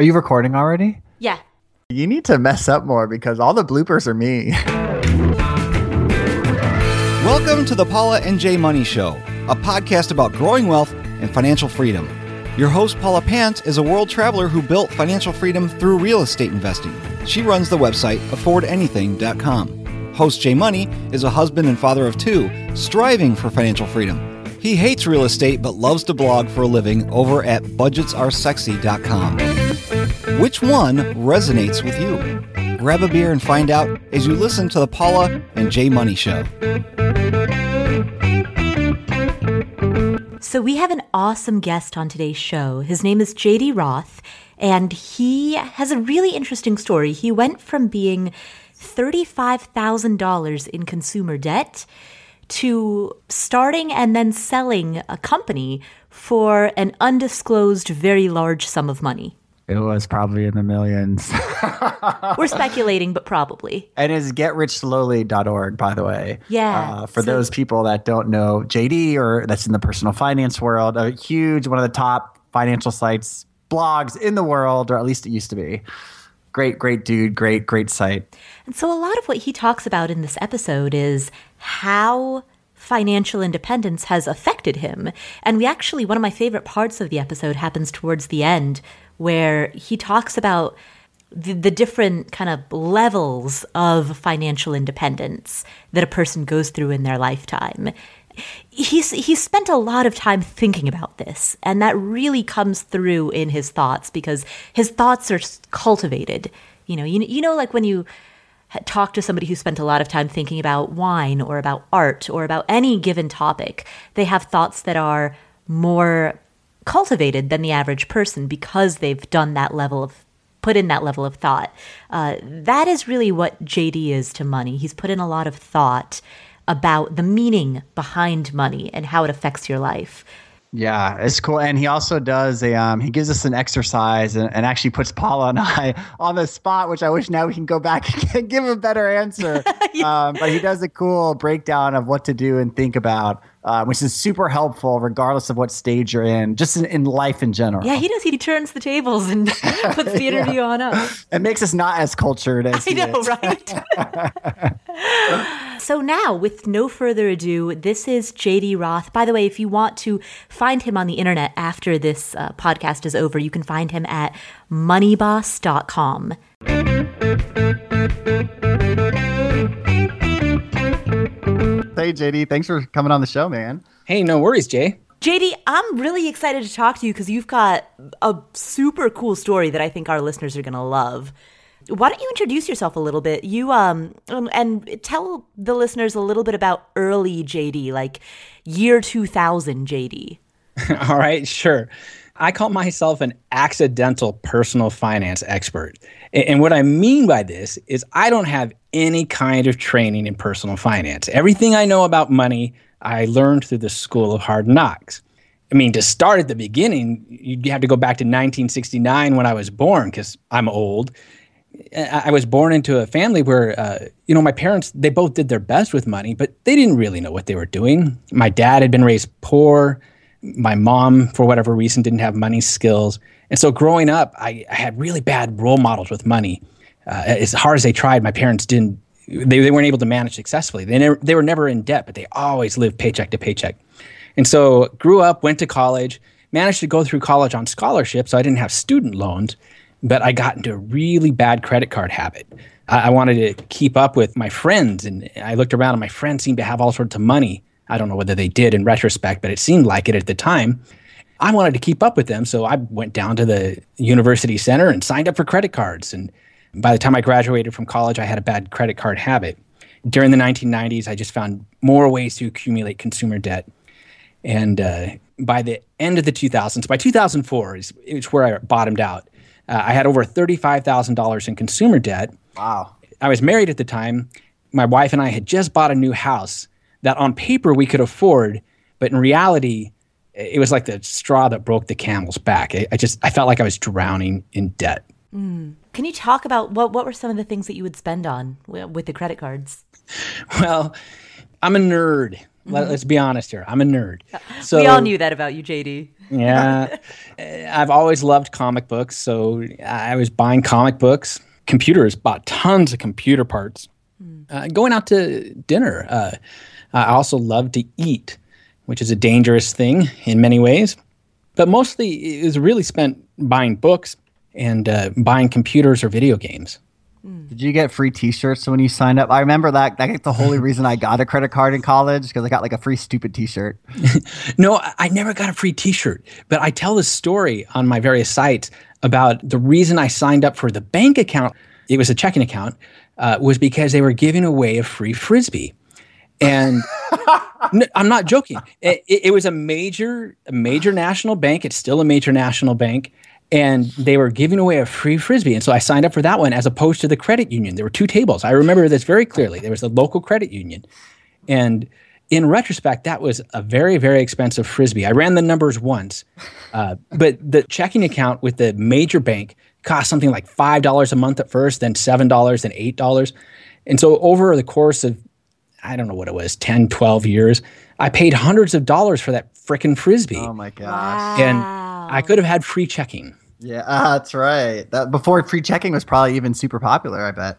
Are you recording already? Yeah. You need to mess up more because all the bloopers are me. Welcome to the Paula and Jay Money Show, a podcast about growing wealth and financial freedom. Your host, Paula Pant, is a world traveler who built financial freedom through real estate investing. She runs the website affordanything.com. Host Jay Money is a husband and father of two, striving for financial freedom. He hates real estate but loves to blog for a living over at budgetsaresexy.com. Which one resonates with you? Grab a beer and find out as you listen to the Paula and Jay Money Show. So, we have an awesome guest on today's show. His name is JD Roth, and he has a really interesting story. He went from being $35,000 in consumer debt to starting and then selling a company for an undisclosed, very large sum of money. It was probably in the millions. We're speculating, but probably. And it's getrichslowly.org, by the way. Yeah. Uh, for so, those people that don't know JD or that's in the personal finance world, a huge, one of the top financial sites, blogs in the world, or at least it used to be. Great, great dude. Great, great site. And so a lot of what he talks about in this episode is how financial independence has affected him. And we actually, one of my favorite parts of the episode happens towards the end, where he talks about the, the, different kind of levels of financial independence that a person goes through in their lifetime. He's he's spent a lot of time thinking about this, and that really comes through in his thoughts because his thoughts are cultivated. You know, you you know, like when you talk to somebody who spent a lot of time thinking about wine or about art or about any given topic, they have thoughts that are more cultivated than the average person because they've done that level of put in that level of thought. Uh, that is really what JD is to money. He's put in a lot of thought about the meaning behind money and how it affects your life. Yeah, it's cool. And he also does a um he gives us an exercise and, and actually puts Paula and I on the spot, which I wish now we can go back and give a better answer. yeah. um, but he does a cool breakdown of what to do and think about uh, which is super helpful regardless of what stage you're in, just in, in life in general. Yeah, he does. He turns the tables and puts the interview yeah. on us. It makes us not as cultured as I know, right? so now, with no further ado, this is JD Roth. By the way, if you want to find him on the internet after this uh, podcast is over, you can find him at moneyboss.com. Hey, JD, thanks for coming on the show, man. Hey, no worries, Jay. JD, I'm really excited to talk to you because you've got a super cool story that I think our listeners are going to love. Why don't you introduce yourself a little bit? You um, um and tell the listeners a little bit about early JD, like year 2000 JD. All right, sure. I call myself an accidental personal finance expert. And what I mean by this is I don't have any kind of training in personal finance. Everything I know about money, I learned through the school of hard knocks. I mean, to start at the beginning, you'd have to go back to 1969 when I was born because I'm old. I was born into a family where, uh, you know, my parents, they both did their best with money, but they didn't really know what they were doing. My dad had been raised poor. My mom, for whatever reason, didn't have money skills. And so growing up, I, I had really bad role models with money. Uh, as hard as they tried, my parents didn't. They, they weren't able to manage successfully. They never, they were never in debt, but they always lived paycheck to paycheck. And so grew up, went to college, managed to go through college on scholarship, so I didn't have student loans, but I got into a really bad credit card habit. I, I wanted to keep up with my friends, and I looked around, and my friends seemed to have all sorts of money. I don't know whether they did in retrospect, but it seemed like it at the time. I wanted to keep up with them, so I went down to the university center and signed up for credit cards. And by the time I graduated from college, I had a bad credit card habit. During the 1990s, I just found more ways to accumulate consumer debt. And uh, by the end of the 2000s, by 2004 is, is where I bottomed out. Uh, I had over $35,000 in consumer debt. Wow. I was married at the time. My wife and I had just bought a new house that on paper we could afford, but in reality, it was like the straw that broke the camel's back. I, I just I felt like I was drowning in debt. Mm. Can you talk about what what were some of the things that you would spend on with the credit cards? Well, I'm a nerd. Let, us be honest here. I'm a nerd. So we all knew that about you, JD. yeah, I've always loved comic books, so I was buying comic books. Computers bought tons of computer parts. Mm. Uh, going out to dinner. Uh, I also love to eat, which is a dangerous thing in many ways. But mostly, it was really spent buying books and uh, buying computers or video games. Did you get free T-shirts when you signed up? I remember that. That's the only reason I got a credit card in college because I got like a free stupid T-shirt. no, I never got a free T-shirt, but I tell this story on my various sites about the reason I signed up for the bank account. It was a checking account, uh, was because they were giving away a free frisbee, and no, I'm not joking. It, it was a major, a major national bank. It's still a major national bank and they were giving away a free frisbee and so i signed up for that one as opposed to the credit union. There were two tables. I remember this very clearly. There was the local credit union. And in retrospect that was a very very expensive frisbee. I ran the numbers once uh, but the checking account with the major bank cost something like $5 a month at first then $7 then $8 and so over the course of i don't know what it was 10 12 years i paid hundreds of dollars for that frickin' frisbee. Oh my gosh. Wow. and i could have had free checking yeah, uh, that's right. That before free checking was probably even super popular. I bet.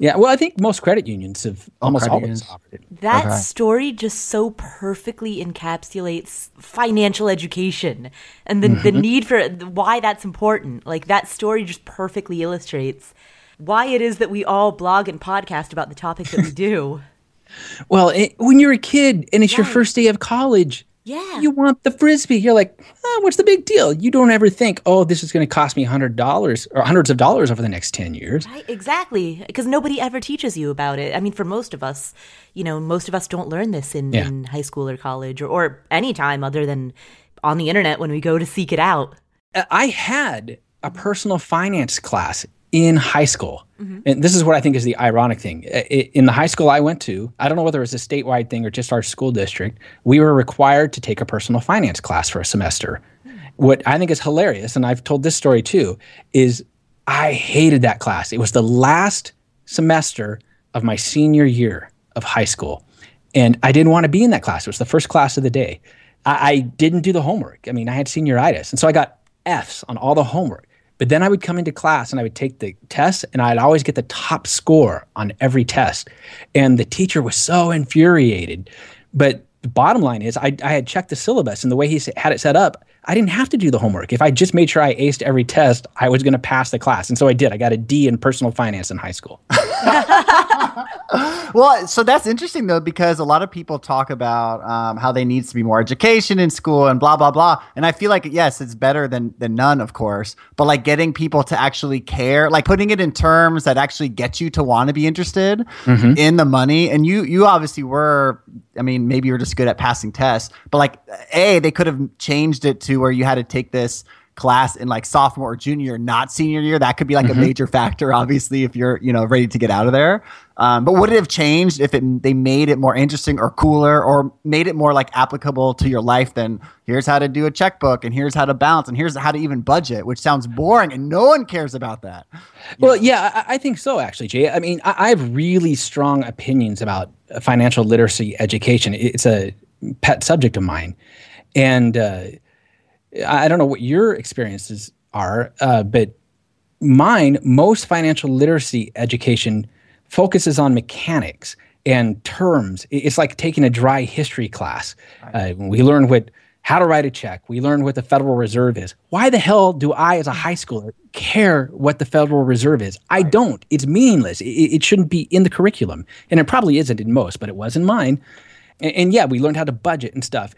Yeah, well, I think most credit unions have almost always unions. offered it. That okay. story just so perfectly encapsulates financial education and the, mm-hmm. the need for why that's important. Like that story just perfectly illustrates why it is that we all blog and podcast about the topics that we do. well, it, when you're a kid and it's right. your first day of college, yeah. You want the frisbee. You're like, oh, what's the big deal? You don't ever think, oh, this is going to cost me $100 or hundreds of dollars over the next 10 years. Right, exactly. Because nobody ever teaches you about it. I mean, for most of us, you know, most of us don't learn this in, yeah. in high school or college or, or any time other than on the internet when we go to seek it out. Uh, I had a personal finance class in high school. Mm-hmm. And this is what I think is the ironic thing. In the high school I went to, I don't know whether it was a statewide thing or just our school district, we were required to take a personal finance class for a semester. Mm-hmm. What I think is hilarious, and I've told this story too, is I hated that class. It was the last semester of my senior year of high school. And I didn't want to be in that class. It was the first class of the day. I, I didn't do the homework. I mean, I had senioritis. And so I got F's on all the homework. But then I would come into class and I would take the test and I'd always get the top score on every test. And the teacher was so infuriated. But the bottom line is, I, I had checked the syllabus and the way he had it set up, I didn't have to do the homework. If I just made sure I aced every test, I was going to pass the class. And so I did. I got a D in personal finance in high school. well, so that's interesting though, because a lot of people talk about um, how there needs to be more education in school and blah blah blah. And I feel like yes, it's better than than none, of course. But like getting people to actually care, like putting it in terms that actually get you to want to be interested mm-hmm. in the money. And you you obviously were. I mean, maybe you're just good at passing tests, but like a they could have changed it to where you had to take this class in like sophomore or junior, not senior year, that could be like mm-hmm. a major factor, obviously, if you're, you know, ready to get out of there. Um, but would it have changed if it, they made it more interesting or cooler or made it more like applicable to your life than here's how to do a checkbook and here's how to balance and here's how to even budget, which sounds boring and no one cares about that. Well, know? yeah, I, I, think so, actually, Jay. I mean, I, I have really strong opinions about financial literacy education. It's a pet subject of mine. And, uh, I don't know what your experiences are, uh, but mine, most financial literacy education focuses on mechanics and terms. It's like taking a dry history class. Uh, we learn what how to write a check. We learn what the Federal Reserve is. Why the hell do I, as a high schooler, care what the Federal Reserve is? I don't. It's meaningless. It, it shouldn't be in the curriculum, and it probably isn't in most, but it was in mine. And, and yeah, we learned how to budget and stuff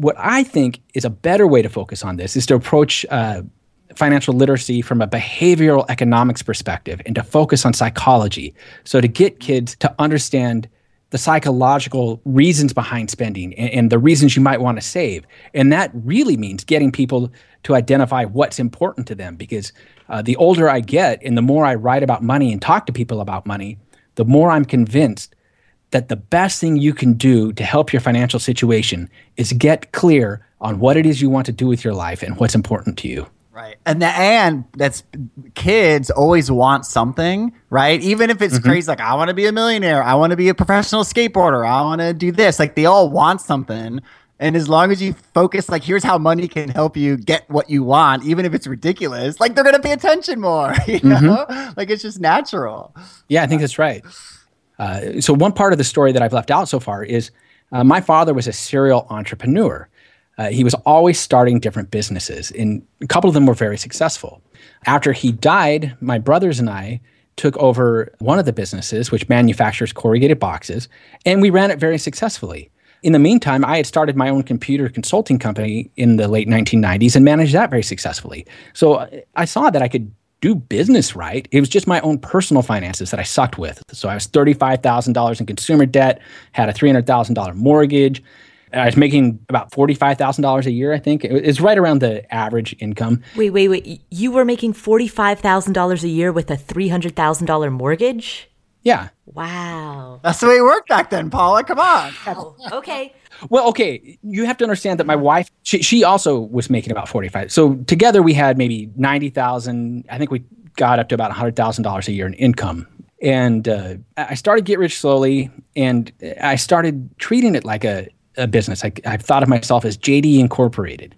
what I think is a better way to focus on this is to approach uh, financial literacy from a behavioral economics perspective and to focus on psychology. So, to get kids to understand the psychological reasons behind spending and, and the reasons you might want to save. And that really means getting people to identify what's important to them because uh, the older I get and the more I write about money and talk to people about money, the more I'm convinced that the best thing you can do to help your financial situation is get clear on what it is you want to do with your life and what's important to you. Right. And the and that's kids always want something, right? Even if it's mm-hmm. crazy, like I want to be a millionaire, I want to be a professional skateboarder, I want to do this. Like they all want something. And as long as you focus, like, here's how money can help you get what you want, even if it's ridiculous, like, they're going to pay attention more, you mm-hmm. know? Mm-hmm. Like, it's just natural. Yeah, I think that's right. Uh, so, one part of the story that I've left out so far is uh, my father was a serial entrepreneur. Uh, he was always starting different businesses, and a couple of them were very successful. After he died, my brothers and I took over one of the businesses, which manufactures corrugated boxes, and we ran it very successfully. In the meantime, I had started my own computer consulting company in the late 1990s and managed that very successfully. So I saw that I could do business right. It was just my own personal finances that I sucked with. So I was $35,000 in consumer debt, had a $300,000 mortgage. I was making about $45,000 a year, I think. It's right around the average income. Wait, wait, wait. You were making $45,000 a year with a $300,000 mortgage? Yeah. Wow. That's the way it worked back then, Paula. Come on. Oh, okay. Well, okay. You have to understand that my wife, she, she also was making about 45. So together we had maybe 90,000. I think we got up to about $100,000 a year in income. And uh, I started Get Rich Slowly and I started treating it like a, a business. I, I thought of myself as JD Incorporated.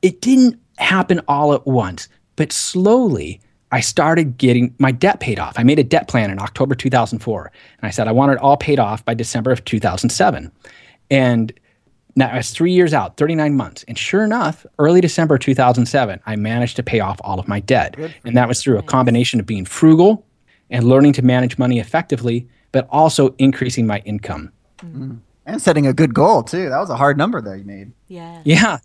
It didn't happen all at once, but slowly I started getting my debt paid off. I made a debt plan in October 2004. And I said I wanted it all paid off by December of 2007. And now I was three years out, 39 months. And sure enough, early December 2007, I managed to pay off all of my debt. And that was through a combination of being frugal and learning to manage money effectively, but also increasing my income. Mm-hmm. And setting a good goal, too. That was a hard number that you made. Yeah. Yeah.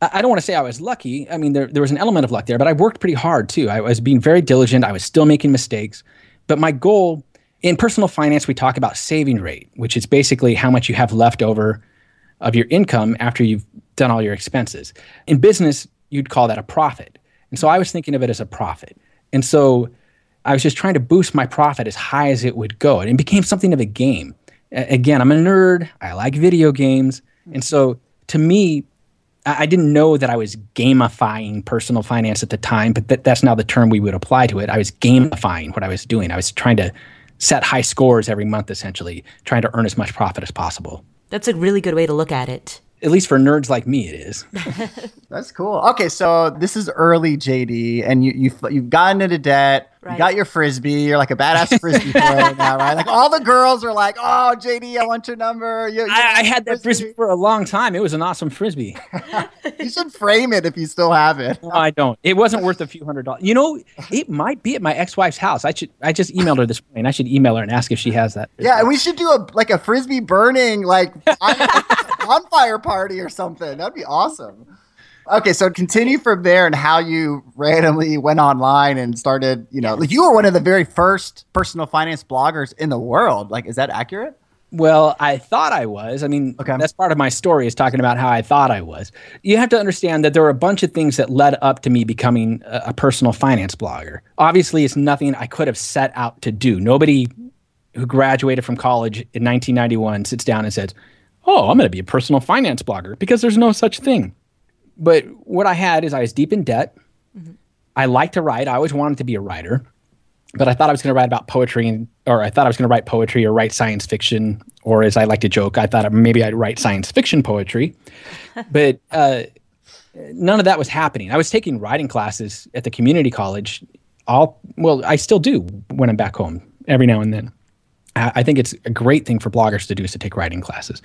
I don't want to say I was lucky. I mean, there, there was an element of luck there, but I worked pretty hard too. I was being very diligent. I was still making mistakes. But my goal in personal finance, we talk about saving rate, which is basically how much you have left over of your income after you've done all your expenses. In business, you'd call that a profit. And so I was thinking of it as a profit. And so I was just trying to boost my profit as high as it would go. And it became something of a game. A- again, I'm a nerd. I like video games. And so to me, I didn't know that I was gamifying personal finance at the time, but that, that's now the term we would apply to it. I was gamifying what I was doing. I was trying to set high scores every month, essentially, trying to earn as much profit as possible. That's a really good way to look at it. At least for nerds like me, it is. That's cool. Okay, so this is early JD, and you you've, you've gotten into debt. Right. You got your frisbee. You're like a badass frisbee player now, right? Like all the girls are like, "Oh, JD, I want your number." You, you I, I, had that frisbee for a long time. It was an awesome frisbee. you should frame it if you still have it. No, I don't. It wasn't worth a few hundred dollars. You know, it might be at my ex-wife's house. I should. I just emailed her this morning. I should email her and ask if she has that. Yeah, and we should do a like a frisbee burning like bonfire party or something. That'd be awesome. Okay, so continue from there and how you randomly went online and started, you know, like you were one of the very first personal finance bloggers in the world. Like, is that accurate? Well, I thought I was. I mean, okay. that's part of my story is talking about how I thought I was. You have to understand that there were a bunch of things that led up to me becoming a, a personal finance blogger. Obviously, it's nothing I could have set out to do. Nobody who graduated from college in 1991 sits down and says, Oh, I'm going to be a personal finance blogger because there's no such thing but what I had is I was deep in debt. Mm-hmm. I liked to write. I always wanted to be a writer, but I thought I was going to write about poetry, and, or I thought I was going to write poetry or write science fiction, or as I like to joke, I thought maybe I'd write science fiction poetry. but uh, none of that was happening. I was taking writing classes at the community college. All well, I still do when I'm back home every now and then. I think it's a great thing for bloggers to do is to take writing classes.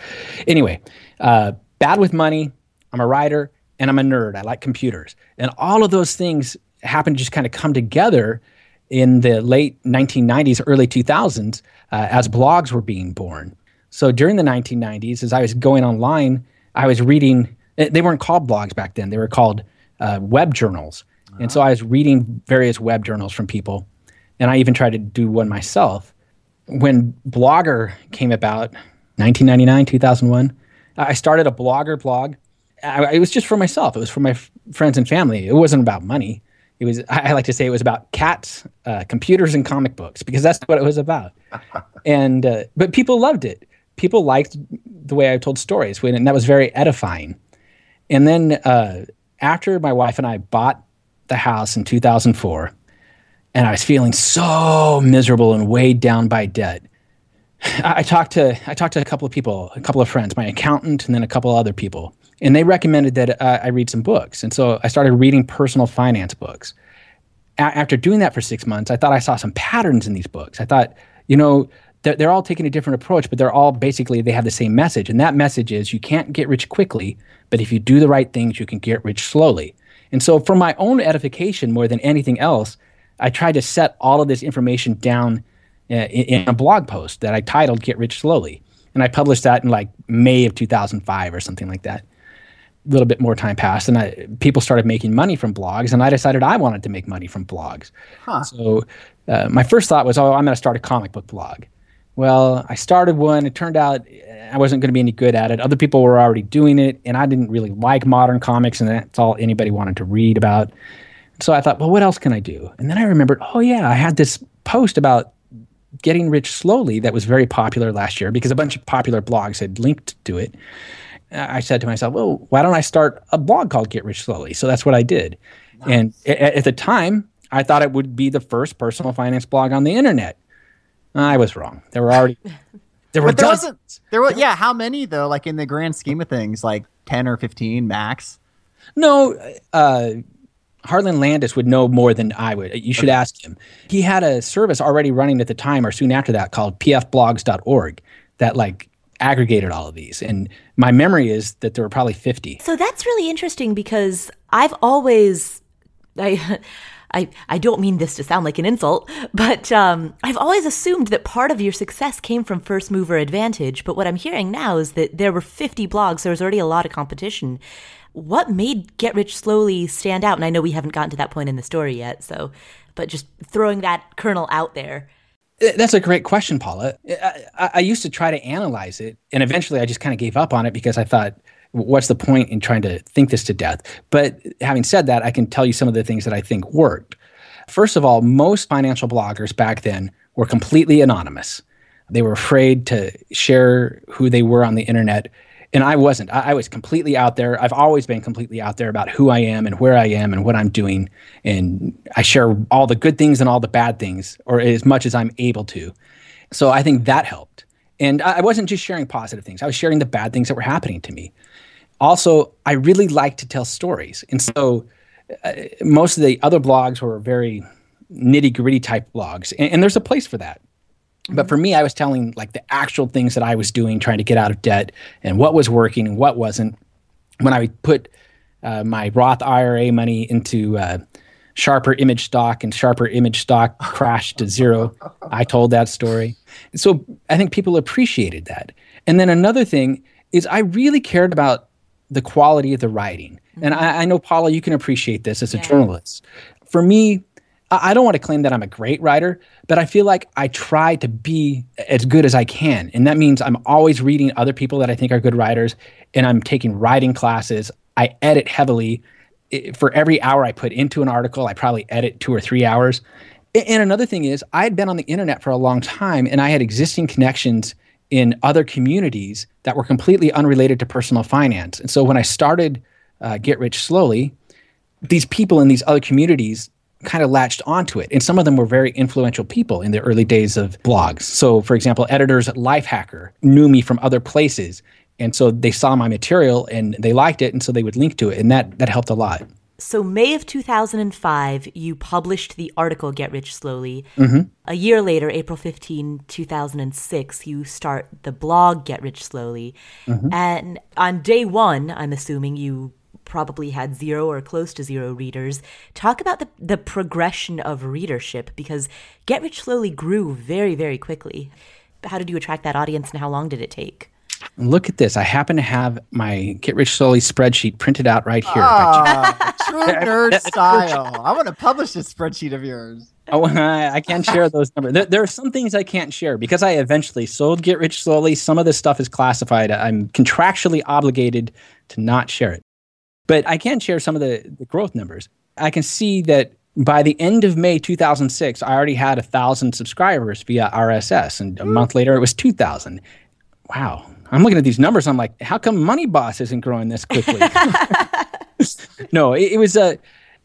Anyway, uh, bad with money. I'm a writer and I'm a nerd. I like computers. And all of those things happen to just kind of come together in the late 1990s, early 2000s, uh, as blogs were being born. So during the 1990s, as I was going online, I was reading, eh, they weren't called blogs back then, they were called uh, web journals. Uh-huh. And so I was reading various web journals from people. And I even tried to do one myself. When Blogger came about, 1999, 2001, I started a Blogger blog I, it was just for myself. It was for my f- friends and family. It wasn't about money. It was. I, like to say it was about cats, uh, computers, and comic books because that's what it was about. and uh, but people loved it. People liked the way I told stories, when, and that was very edifying. And then uh, after my wife and I bought the house in 2004 and I was feeling so miserable and weighed down by debt. I, talked to I talked to a couple of people, a couple of friends, my accountant, and then a couple of other people, and they recommended that uh, I read some books. And so I started reading personal finance books. A- after doing that for six months, I thought I saw some patterns in these books. I thought, you know, they're, they're all taking a different approach, but they're all basically they have the same message, and that message is you can't get rich quickly, but if you do the right things, you can get rich slowly. And so, for my own edification more than anything else, I tried to set all of this information down uh, in, in, a blog post that I titled "Get Rich Slowly," and I published that in like May of 2005 or something like that. A little bit more time passed, and I, people started making money from blogs, and I decided I wanted to make money from blogs. Huh. So uh, my first thought was, "Oh, I'm going to start a comic book blog." Well, I started one. It turned out I wasn't going to be any good at it. Other people were already doing it, and I didn't really like modern comics, and that's all anybody wanted to read about. So I thought, well, what else can I do? And then I remembered, oh, yeah, I had this post about getting rich slowly that was very popular last year because a bunch of popular blogs had linked to it. I said to myself, well, why don't I start a blog called Get Rich Slowly? So that's what I did. Nice. And at, the time, I thought it would be the first personal finance blog on the internet. I was wrong. There were already there were but there dozens. wasn't there was yeah, how many though? Like in the grand scheme of things, like ten or fifteen max? No, uh, Harlan Landes would know more than I would. You should okay. ask him. He had a service already running at the time or soon after that called pfblogs.org that like aggregated all of these. And my memory is that there were probably 50. So that's really interesting because I've always I I, I don't mean this to sound like an insult, but um, I've always assumed that part of your success came from first mover advantage. But what I'm hearing now is that there were 50 blogs, there was already a lot of competition. What made Get Rich Slowly stand out? And I know we haven't gotten to that point in the story yet, so, but just throwing that kernel out there. That's a great question, Paula. I, I used to try to analyze it, and eventually I just kind of gave up on it because I thought, what's the point in trying to think this to death? But having said that, I can tell you some of the things that I think worked. First of all, most financial bloggers back then were completely anonymous. They were afraid to share who they were on the internet. And I wasn't. I, I, was completely out there. I've always been completely out there about who I am and where I am and what I'm doing. And I share all the good things and all the bad things, or as much as I'm able to. So I think that helped. And I wasn't just sharing positive things, I was sharing the bad things that were happening to me also, I really like to tell stories. And so uh, most of the other blogs were very nitty gritty type blogs, and, and, there's a place for that. Mm-hmm. But for me, I was telling like the actual things that I was doing, trying to get out of debt, and what was working and what wasn't. When I put uh, my Roth IRA money into uh, Sharper image stock and Sharper image stock crashed to zero, I told that story. So I think people appreciated that. And then another thing is I really cared about the quality of the writing. Mm-hmm. And I, I, know, Paula, you can appreciate this as a yeah. journalist. For me, I, don't want to claim that I'm a great writer, but I feel like I try to be as good as I can. And that means I'm always reading other people that I think are good writers, and I'm taking writing classes. I edit heavily. For every hour I put into an article, I probably edit two or three hours. And another thing is, I had been on the internet for a long time and I had existing connections in other communities that were completely unrelated to personal finance. And so when I started uh, Get Rich Slowly, these people in these other communities kind of latched onto it. And some of them were very influential people in the early days of blogs. So, for example, editors at Lifehacker knew me from other places. And so they saw my material and they liked it. And so they would link to it. And that, that helped a lot. So, May of 2005, you published the article Get Rich Slowly. Mm-hmm. A year later, April 15, 2006, you start the blog Get Rich Slowly. Mm-hmm. And on day one, I'm assuming you probably had zero or close to zero readers. Talk about the, the progression of readership because Get Rich Slowly grew very, very quickly. How did you attract that audience and how long did it take? Look at this. I happen to have my Get Rich Slowly spreadsheet printed out right here. Oh, true nerd style. I want to publish this spreadsheet of yours. Oh, I, can't share those numbers. There, there, are some things I can't share because I eventually sold Get Rich Slowly. Some of this stuff is classified. I'm contractually obligated to not share it. But I can share some of the, the growth numbers. I can see that by the end of May 2006, I already had a thousand subscribers via RSS, and a month later it was 2,000. Wow, I'm looking at these numbers. I'm like, how come Money Boss isn't growing this quickly? no, it, it was a.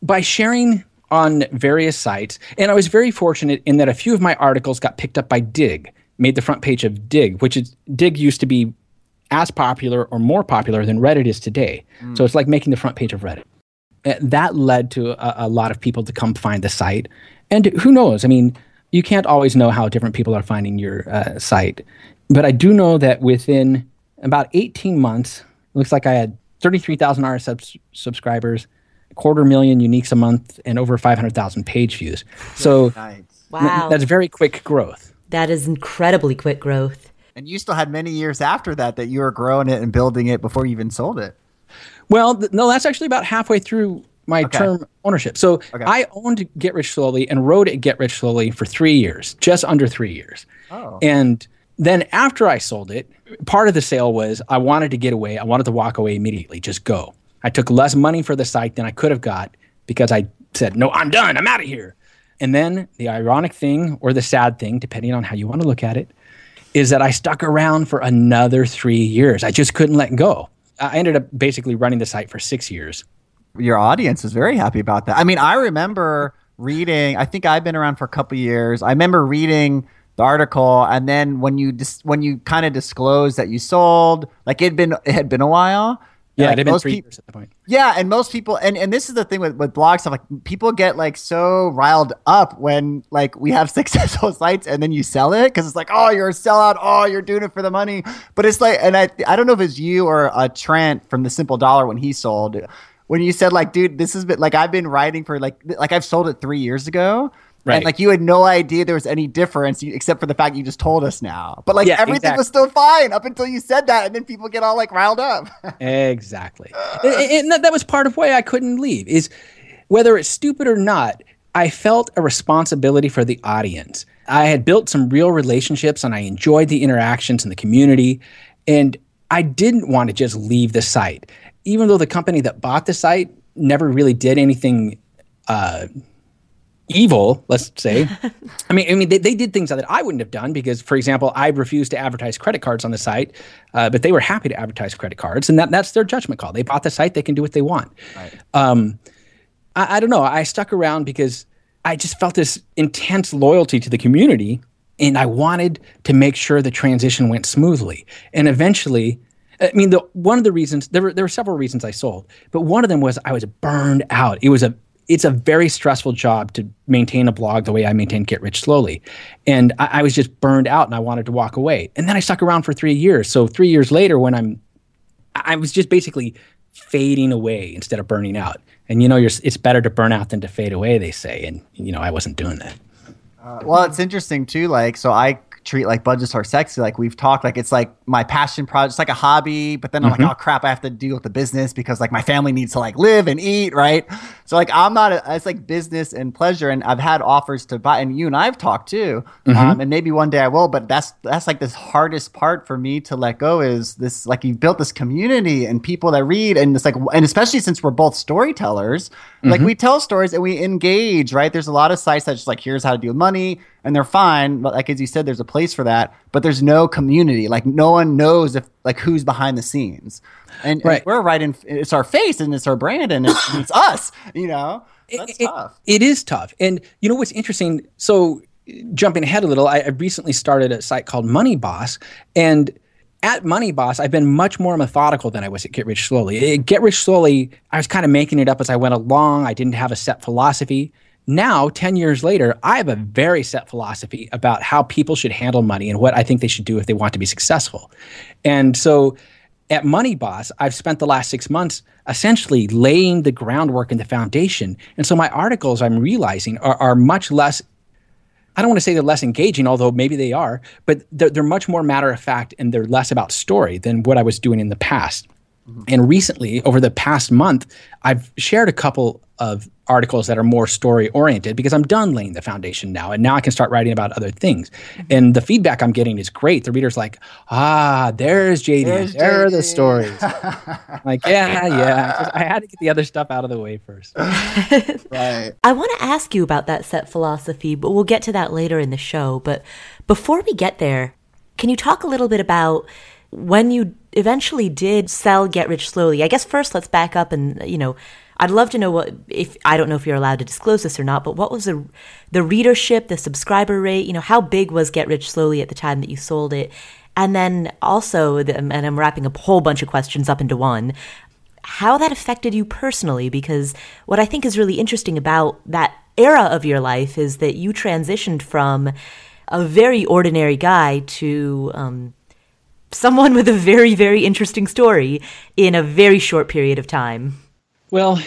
by sharing on various sites, and I was very fortunate in that a few of my articles got picked up by Digg, made the front page of Digg, which is Digg used to be as popular or more popular than Reddit is today. Mm. So it's like making the front page of Reddit. Uh, that led to a, a, lot of people to come find the site. And who knows? I mean, you can't always know how different people are finding your uh, site. But I do know that within about 18 months, looks like I had 33,000 RSS subscribers, a quarter million uniques a month, and over 500,000 page views. So nice. wow. that's very quick growth. That is incredibly quick growth. And you still had many years after that that you were growing it and building it before you even sold it. Well, th- no, that's actually about halfway through my okay. term ownership. So okay. I owned Get Rich Slowly and wrote it Get Rich Slowly for three years, just under three years. Oh. And then after I sold it, part of the sale was I wanted to get away. I wanted to walk away immediately, just go. I took less money for the site than I could have got because I said, no, I'm done. I'm out of here. And then the ironic thing or the sad thing, depending on how you want to look at it, is that I stuck around for another three years. I just couldn't let go. I ended up basically running the site for six years. Your audience is very happy about that. I mean, I remember reading. I think I've been around for a couple years. I remember reading the article, and then when you dis- when you kind of disclosed that you sold, like it had been it had been a while. Yeah, like it had been three pe- years at the point. Yeah, and most people, and, and this is the thing with, with blog stuff, like people get like so riled up when like we have successful sites and then you sell it because it's like, oh, you're a sellout, oh, you're doing it for the money. But it's like, and I I don't know if it's you or uh, Trent from the Simple Dollar when he sold when you said like, dude, this has been like I've been writing for like like I've sold it three years ago. Right. And like you had no idea there was any difference except for the fact you just told us now. But like yeah, everything exactly. was still fine up until you said that, and then people get all like riled up. exactly, and, and that was part of why I couldn't leave. Is whether it's stupid or not, I felt a responsibility for the audience. I had built some real relationships, and I enjoyed the interactions in the community, and I didn't want to just leave the site, even though the company that bought the site never really did anything. Uh, evil, let's say. I mean, I mean, they, they did things that I wouldn't have done because, for example, I refused to advertise credit cards on the site, uh, but they were happy to advertise credit cards, and that that's their judgment call. They bought the site; they can do what they want. Right. Um, I, I don't know. I stuck around because I just felt this intense loyalty to the community, and I wanted to make sure the transition went smoothly. And eventually, I mean, the one of the reasons there were there were several reasons I sold, but one of them was I was burned out. It was a it's a very stressful job to maintain a blog the way I maintain Get Rich Slowly. And I, I, was just burned out and I wanted to walk away. And then I stuck around for three years. So three years later, when I'm, I was just basically fading away instead of burning out. And you know, it's better to burn out than to fade away, they say. And you know, I wasn't doing that. Uh, well, it's interesting too. Like, so I treat like budgets are sexy. Like we've talked, like it's like my passion project, it's like a hobby. But then I'm mm-hmm. like, oh crap, I have to deal with the business because like my family needs to like live and eat, right? So like I'm not. A, it's like business and pleasure, and I've had offers to buy, and you and I've talked too, mm-hmm. um, and maybe one day I will. But that's that's like this hardest part for me to let go is this like you've built this community and people that read, and it's like, and especially since we're both storytellers, mm-hmm. like we tell stories and we engage, right? There's a lot of sites that just like here's how to deal with money and they're fine. But like as you said, there's a place for that. But there's no community. Like no one knows if like who's behind the scenes. And, right. and we're right in. It's our face and it's our brand and it's, it's us. You know, that's it, tough. It, it is tough. And you know what's interesting? So jumping ahead a little, I, I recently started a site called Money Boss, and at Money Boss, I've been much more methodical than I was at Get Rich Slowly. At Get Rich Slowly, I was kind of making it up as I went along. I didn't have a set philosophy. Now, 10 years later, I have a very set philosophy about how people should handle money and what I think they should do if they want to be successful. And so at Money Boss, I've spent the last six months essentially laying the groundwork and the foundation. And so my articles, I'm realizing, are, are much less I don't want to say they're less engaging, although maybe they are, but they're, they're, much more matter of fact and they're less about story than what I was doing in the past. Mm-hmm. And recently, over the past month, I've shared a couple of articles that are more story oriented because I'm done laying the foundation now. And now I can start writing about other things. And the feedback I'm getting is great. The reader's like, ah, there's JD. There's there JD. are the stories. like, yeah, yeah. I had to get the other stuff out of the way first. right. I want to ask you about that set philosophy, but we'll get to that later in the show. But before we get there, can you talk a little bit about when you eventually did sell Get Rich Slowly? I guess first let's back up and, you know, I'd love to know what if I don't know if you're allowed to disclose this or not, but what was the the readership, the subscriber rate? You know, how big was Get Rich Slowly at the time that you sold it? And then also, and I'm wrapping a whole bunch of questions up into one. How that affected you personally? Because what I think is really interesting about that era of your life is that you transitioned from a very ordinary guy to um, someone with a very, very interesting story in a very short period of time. Well,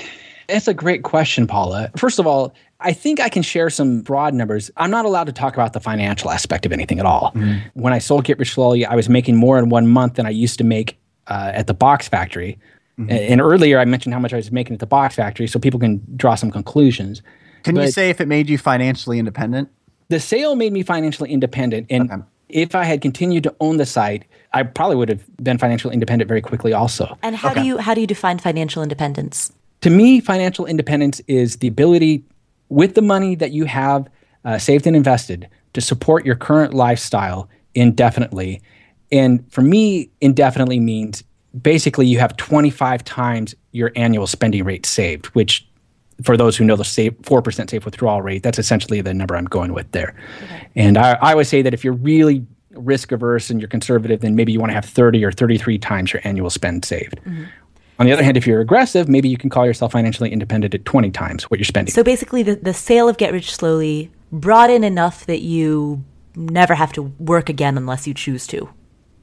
that's a great question, Paula. First of all, I think I can share some broad numbers. I'm not allowed to talk about the financial aspect of anything at all. Mm-hmm. When I sold Get Rich Slowly, I was making more in one month than I used to make uh, at the box factory. Mm-hmm. And earlier, I mentioned how much I was making at the box factory, so people can draw some conclusions. Can but you say if it made you financially independent? The sale made me financially independent. And okay. If I had continued to own the site, I probably would have been financially independent very quickly also. And how okay. do you how do you define financial independence? To me, financial independence is the ability with the money that you have uh, saved and invested to support your current lifestyle indefinitely. And for me, indefinitely means basically you have 25 times your annual spending rate saved, which for those who know the safe 4% safe withdrawal rate, that's essentially the number I'm going with there. Okay. And I, I would say that if you're really risk averse and you're conservative, then maybe you want to have 30 or 33 times your annual spend saved. Mm-hmm. On the other hand, if you're aggressive, maybe you can call yourself financially independent at 20 times what you're spending. So basically, the, the sale of Get Rich Slowly brought in enough that you never have to work again unless you choose to.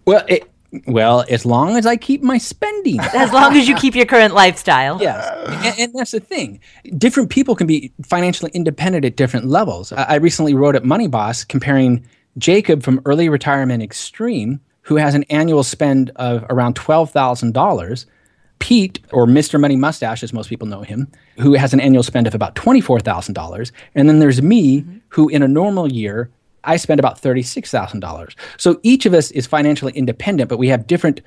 Well, it, well, as long as I keep my spending. As long as you keep your current lifestyle. Yes. And, and, that's the thing. Different people can be financially independent at different levels. I, recently wrote at Money Boss comparing Jacob from Early Retirement Extreme, who has an annual spend of around $12,000. Pete, or Mr. Money Mustache, as most people know him, who has an annual spend of about $24,000. And then there's me, mm-hmm. who in a normal year I spend about $36,000. So each of us is financially independent, but we have different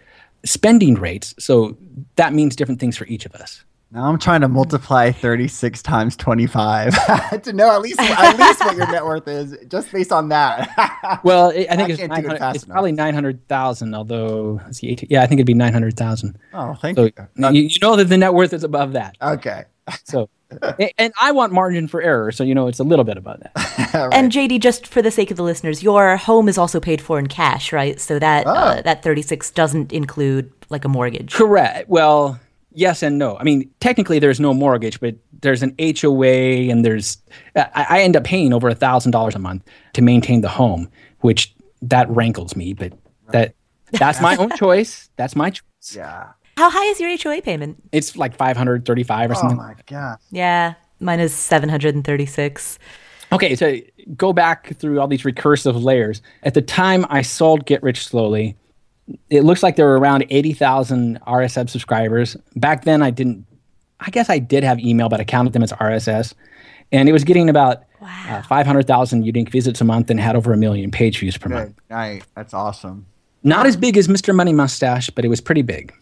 spending rates. So that means different things for each of us. Now I'm trying to multiply 36 times 25 to know at least at least what your net worth is just based on that. well, it, I think it's, it it's probably 900,000 although see, yeah, I think it'd be 900,000. Oh, thank so you. you. You know that the net worth is above that. Okay. So and I want margin for error, so you know it's a little bit about that. right. And JD, just for the sake of the listeners, your home is also paid for in cash, right? So that uh, oh. uh, that thirty six doesn't include like a mortgage. Correct. Well, yes and no. I mean, technically there's no mortgage, but there's an HOA, and there's I, I end up paying over a thousand dollars a month to maintain the home, which that rankles me, but right. that that's my own choice. That's my choice. Yeah. How high is your HOA payment? It's like 535 or oh something. Oh my god. Yeah, mine is 736. Okay, so go back through all these recursive layers. At the time I sold Get Rich Slowly, it looks like there were around 80,000 RSS subscribers. Back then I didn't I guess I did have email, but I counted them as RSS. And it was getting about uh, wow. uh, 500,000 unique visits a month and had over a million page views per Good month. Right. That's awesome. Not as big as Mr. Money Mustache, but it was pretty big.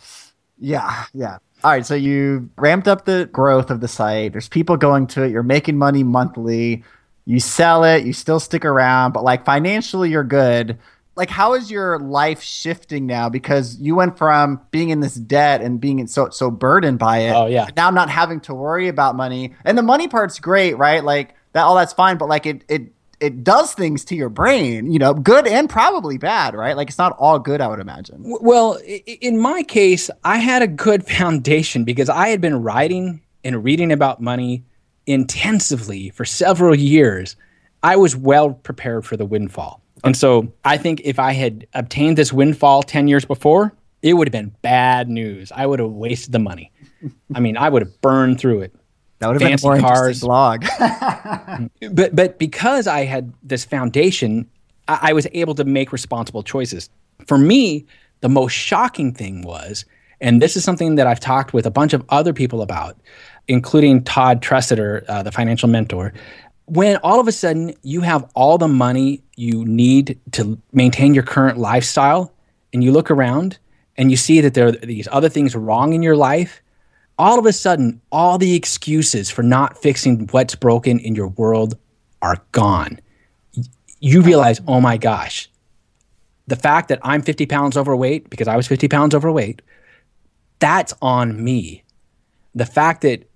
Yeah, yeah. All right, so you ramped up the growth of the site. There's people going to it. You're making money monthly. You sell it. You still stick around, but like financially, you're good. Like, how is your life shifting now? Because you went from being in this debt and being so so burdened by it. Oh yeah. Now not having to worry about money, and the money part's great, right? Like that, all that's fine. But like it it it does things to your brain, you know, good and probably bad, right? Like it's not all good, I would imagine. Well, in my case, I had a good foundation because I had been writing and reading about money intensively for several years. I was well prepared for the windfall. And so I think if I had obtained this windfall 10 years before, it would have been bad news. I would have wasted the money. I mean, I would have burned through it. That would have been a more cars. blog. but but because I had this foundation, I, I was able to make responsible choices. For me, the most shocking thing was, and this is something that I've talked with a bunch of other people about, including Todd Tresidder, uh, the financial mentor. When all of a sudden you have all the money you need to maintain your current lifestyle, and you look around and you see that there are these other things wrong in your life, all of a sudden, all the excuses for not fixing what's broken in your world are gone. You realize, oh my gosh, the fact that I'm 50 pounds overweight because I was 50 pounds overweight, that's on me. The fact that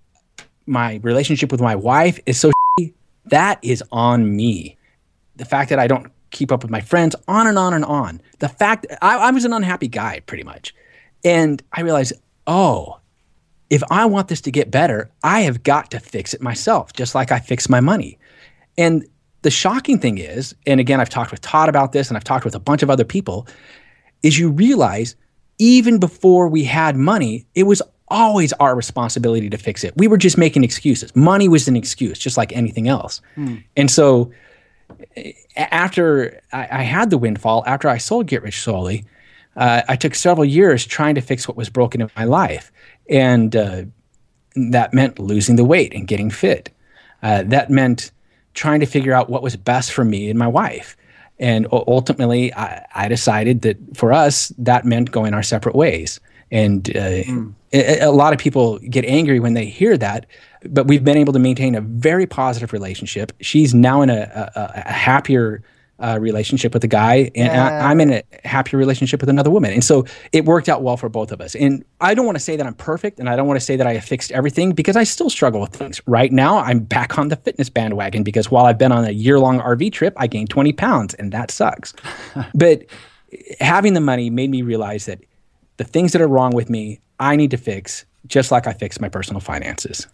my relationship with my wife is so shitty, that is on me. The fact that I don't keep up with my friends, on and on and on. The fact I, I was an unhappy guy pretty much. And I realized, oh, if I want this to get better, I have got to fix it myself, just like I fix my money. And the shocking thing is, and again, I've talked with Todd about this and I've talked with a bunch of other people, is you realize even before we had money, it was always our responsibility to fix it. We were just making excuses. Money was an excuse, just like anything else. Hmm. And so after I, I, had the windfall, after I sold Get Rich Slowly, uh, I took several years trying to fix what was broken in my life. And uh, that meant losing the weight and getting fit. Uh, that meant trying to figure out what was best for me and my wife. And ultimately, I, I decided that for us, that meant going our separate ways. And mm. a, a lot of people get angry when they hear that but we've been able to maintain a very positive relationship. She's now in a, a, a happier uh, relationship with a guy, and yeah. I, am in a happier relationship with another woman. And so it worked out well for both of us. And I don't want to say that I'm perfect, and I don't want to say that I have fixed everything because I still struggle with things. Right now, I'm back on the fitness bandwagon because while I've been on a year long RV trip, I gained 20 pounds, and that sucks. but having the money made me realize that the things that are wrong with me, I need to fix, just like I fixed my personal finances.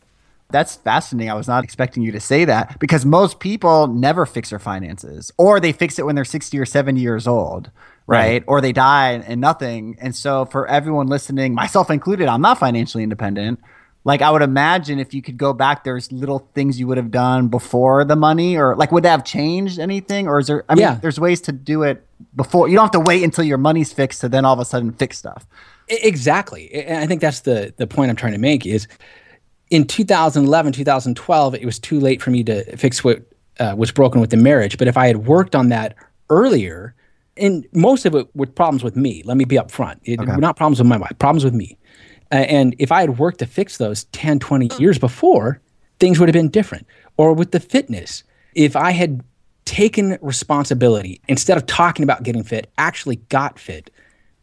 That's fascinating. I was not expecting you to say that because most people never fix their finances or they fix it when they're 60 or 70 years old, right? right. Or they die and nothing. And so, for everyone listening, myself included, I'm not financially independent. Like, I would imagine if you could go back, there's little things you would have done before the money, or like, would that have changed anything? Or is there, I mean, yeah. there's ways to do it before. You don't have to wait until your money's fixed to then all of a sudden fix stuff. Exactly. And I think that's the the point I'm trying to make is in 2011, 2012, it was too late for me to fix what uh, was broken with the marriage. But if I had worked on that earlier, and most of it were problems with me, let me be upfront. It, okay. Not problems with my wife, problems with me. Uh, and if I had worked to fix those 10, 20 years before, things would have been different. Or with the fitness, if I had taken responsibility instead of talking about getting fit, actually got fit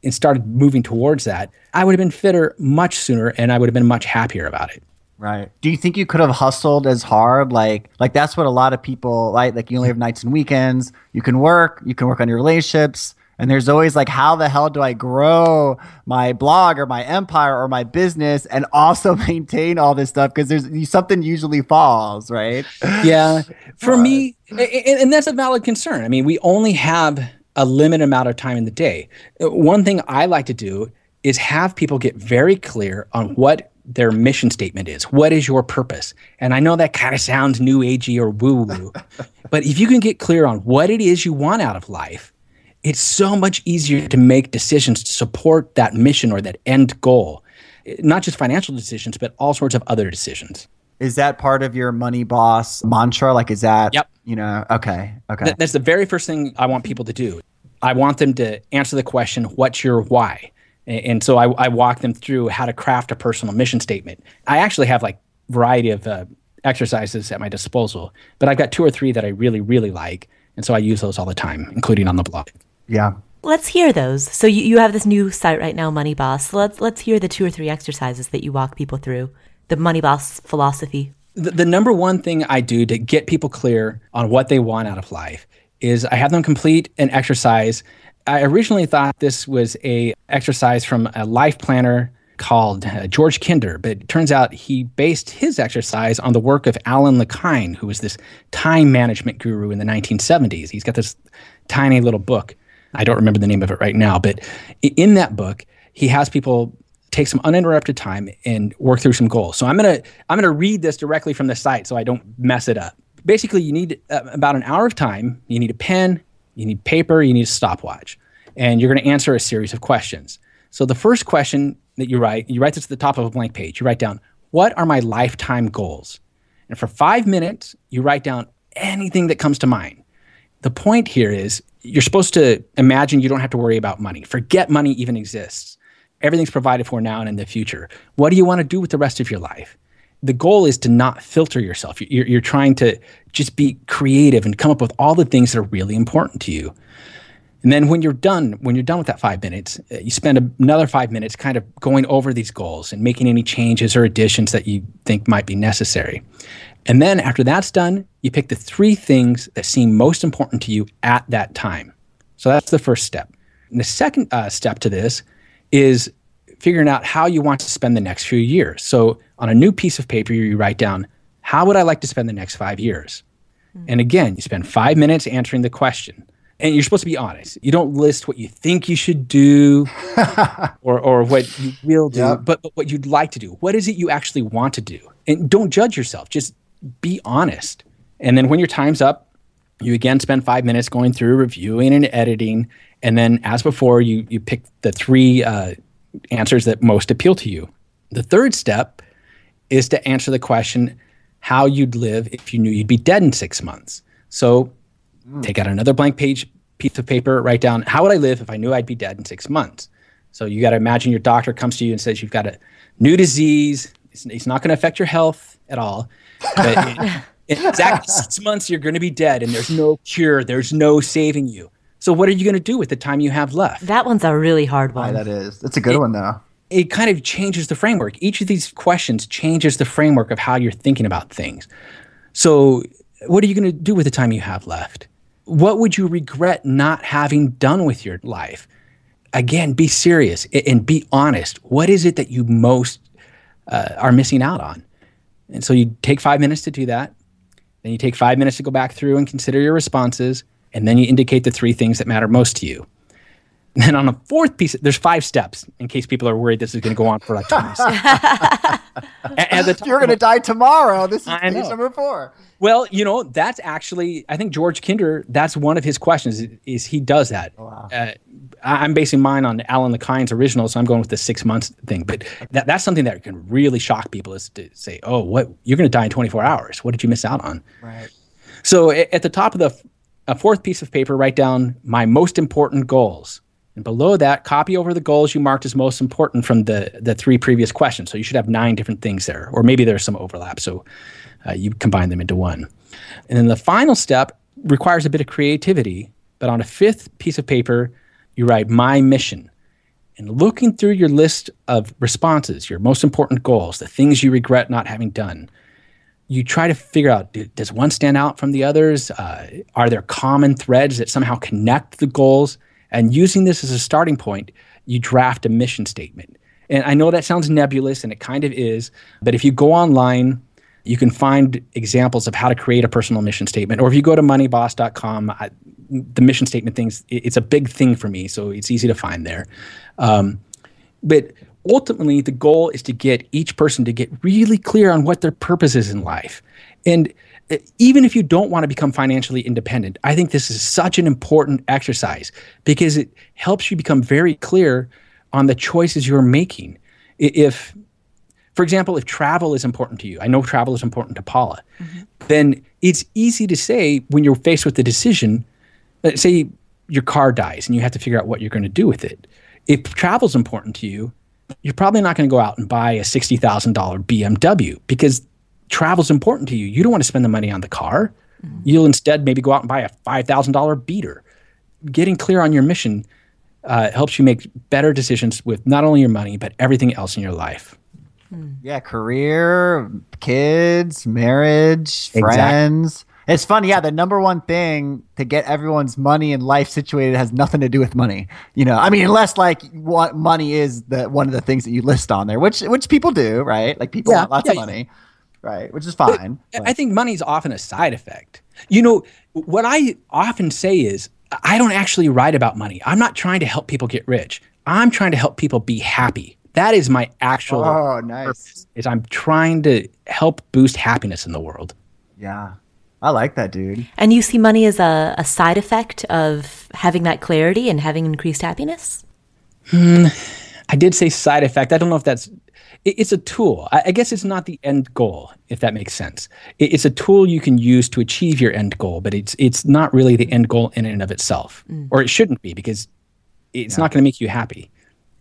and started moving towards that, I would have been fitter much sooner and I would have been much happier about it. Right. Do you think you could have hustled as hard? Like, like that's what a lot of people like. Like, you only have nights and weekends. You can work. You can work on your relationships. And there's always like, how the hell do I grow my blog or my empire or my business and also maintain all this stuff? Because there's something usually falls, right? Yeah. For uh, me, and, and that's a valid concern. I mean, we only have a limited amount of time in the day. One thing I like to do is have people get very clear on what their mission statement is. What is your purpose? And I know that kind of sounds new agey or woo woo, but if you can get clear on what it is you want out of life, it's so much easier to make decisions to support that mission or that end goal. Not just financial decisions, but all sorts of other decisions. Is that part of your money boss mantra? Like, is that, yep. you know, okay, okay. Th- that's the very first thing I want people to do. I want them to answer the question, what's your why? And so I, I walk them through how to craft a personal mission statement. I actually have like variety of uh, exercises at my disposal, but I've got two or three that I really, really like. And so I use those all the time, including on the blog. Yeah. Let's hear those. So you, you have this new site right now, Money Boss. Let's let's hear the two or three exercises that you walk people through. The Money Boss philosophy. The, the number one thing I do to get people clear on what they want out of life is I have them complete an exercise I originally thought this was a exercise from a life planner called uh, George Kinder, but it turns out he based his exercise on the work of Alan Lakein, who was this time management guru in the 1970s. He's got this tiny little book. I don't remember the name of it right now, but in that book, he has people take some uninterrupted time and work through some goals. So I'm gonna I'm gonna read this directly from the site so I don't mess it up. Basically, you need uh, about an hour of time. You need a pen, you need paper, you need a stopwatch, and you're going to answer a series of questions. So the first question that you write, you write this at the top of a blank page. You write down, what are my lifetime goals? And for five minutes, you write down anything that comes to mind. The point here is you're supposed to imagine you don't have to worry about money. Forget money even exists. Everything's provided for now and in the future. What do you want to do with the rest of your life? The goal is to not filter yourself. You're, you're trying to just be creative and come up with all the things that are really important to you. And then when you're done, when you're done with that five minutes, uh, you spend another five minutes kind of going over these goals and making any changes or additions that you think might be necessary. And then after that's done, you pick the three things that seem most important to you at that time. So that's the first step. And the second uh, step to this is figuring out how you want to spend the next few years. So on a new piece of paper, you write down, how would I like to spend the next five years? Mm-hmm. And again, you spend five minutes answering the question. And you're supposed to be honest. You don't list what you think you should do or, or what you will do, but, but what you'd like to do. What is it you actually want to do? And don't judge yourself. Just be honest. And then when your time's up, you again spend five minutes going through reviewing and editing. And then, as before, you, you pick the three uh, answers that most appeal to you. The third step is to answer the question how you'd live if you knew you'd be dead in six months. So mm. take out another blank page piece of paper, write down how would I live if I knew I'd be dead in six months. So you got to imagine your doctor comes to you and says you've got a new disease. It's, it's not going to affect your health at all. But in, in exactly six months, you're going to be dead, and there's no cure. There's no saving you. So what are you going to do with the time you have left? That one's a really hard one. that is. That's a good it, one though. It kind of changes the framework. Each of these questions changes the framework of how you're thinking about things. So what are you going to do with the time you have left? What would you regret not having done with your life? Again, be serious and be honest. What is it that you most uh, are missing out on? And so you take five minutes to do that. Then you take five minutes to go back through and consider your responses and then you indicate the three things that matter most to you. And then on a fourth piece, there's five steps in case people are worried this is going to go on for like 20 seconds. You're going to die tomorrow. This is I piece number four. Well, you know, that's actually, I think George Kinder, that's one of his questions is, is he does that. Oh, wow. Uh, I'm basing mine on Alan Lakein's original, so I'm going with the six months thing. But that, that's something that can really shock people is to say, oh, what, you're going to die in 24 hours. What did you miss out on? Right. So at the top of the a fourth piece of paper, write down my most important goals. And below that, copy over the goals you marked as most important from the, the three previous questions. So you should have nine different things there, or maybe there's some overlap. So uh, you combine them into one. And then the final step requires a bit of creativity. But on a fifth piece of paper, you write my mission. And looking through your list of responses, your most important goals, the things you regret not having done, you try to figure out does one stand out from the others? Uh, are there common threads that somehow connect the goals? And using this as a starting point, you draft a mission statement. And I know that sounds nebulous, and it kind of is, but if you go online, you can find examples of how to create a personal mission statement. Or if you go to moneyboss.com, I, the mission statement things, it's a big thing for me, so it's easy to find there. Um, but ultimately the goal is to get each person to get really clear on what their purpose is in life. And uh, even if you don't want to become financially independent i think this is such an important exercise because it helps you become very clear on the choices you're making. If for example if travel is important to you i know travel is important to paula mm-hmm. then it's easy to say when you're faced with the decision say your car dies and you have to figure out what you're going to do with it. If travel is important to you you're probably not going to go out and buy a $60,000 BMW because travel is important to you. You don't want to spend the money on the car. Mm-hmm. You'll instead maybe go out and buy a $5,000 beater. Getting clear on your mission uh, helps you make better decisions with not only your money, but everything else in your life. Hmm. Yeah, career, kids, marriage, friends. It's funny, yeah. The number one thing to get everyone's money and life situated has nothing to do with money. You know, I mean, unless like what money is the one of the things that you list on there, which which people do, right? Like people yeah, want lots yeah, of money, right? Which is fine. But, I think money is often a side effect. You know, what I often say is, I don't actually write about money. I'm not trying to help people get rich. I'm trying to help people be happy. That is my actual oh, nice. purpose. Is I'm trying to help boost happiness in the world. Yeah. I like that, dude. And you see money as a, a side effect of having that clarity and having increased happiness? Hmm, I did say side effect. I don't know if that's. It, it's a tool. I, I, guess it's not the end goal, if that makes sense. It, it's a tool you can use to achieve your end goal, but it's it's not really the end goal in and of itself, mm. or it shouldn't be because it's yeah. not going to make you happy.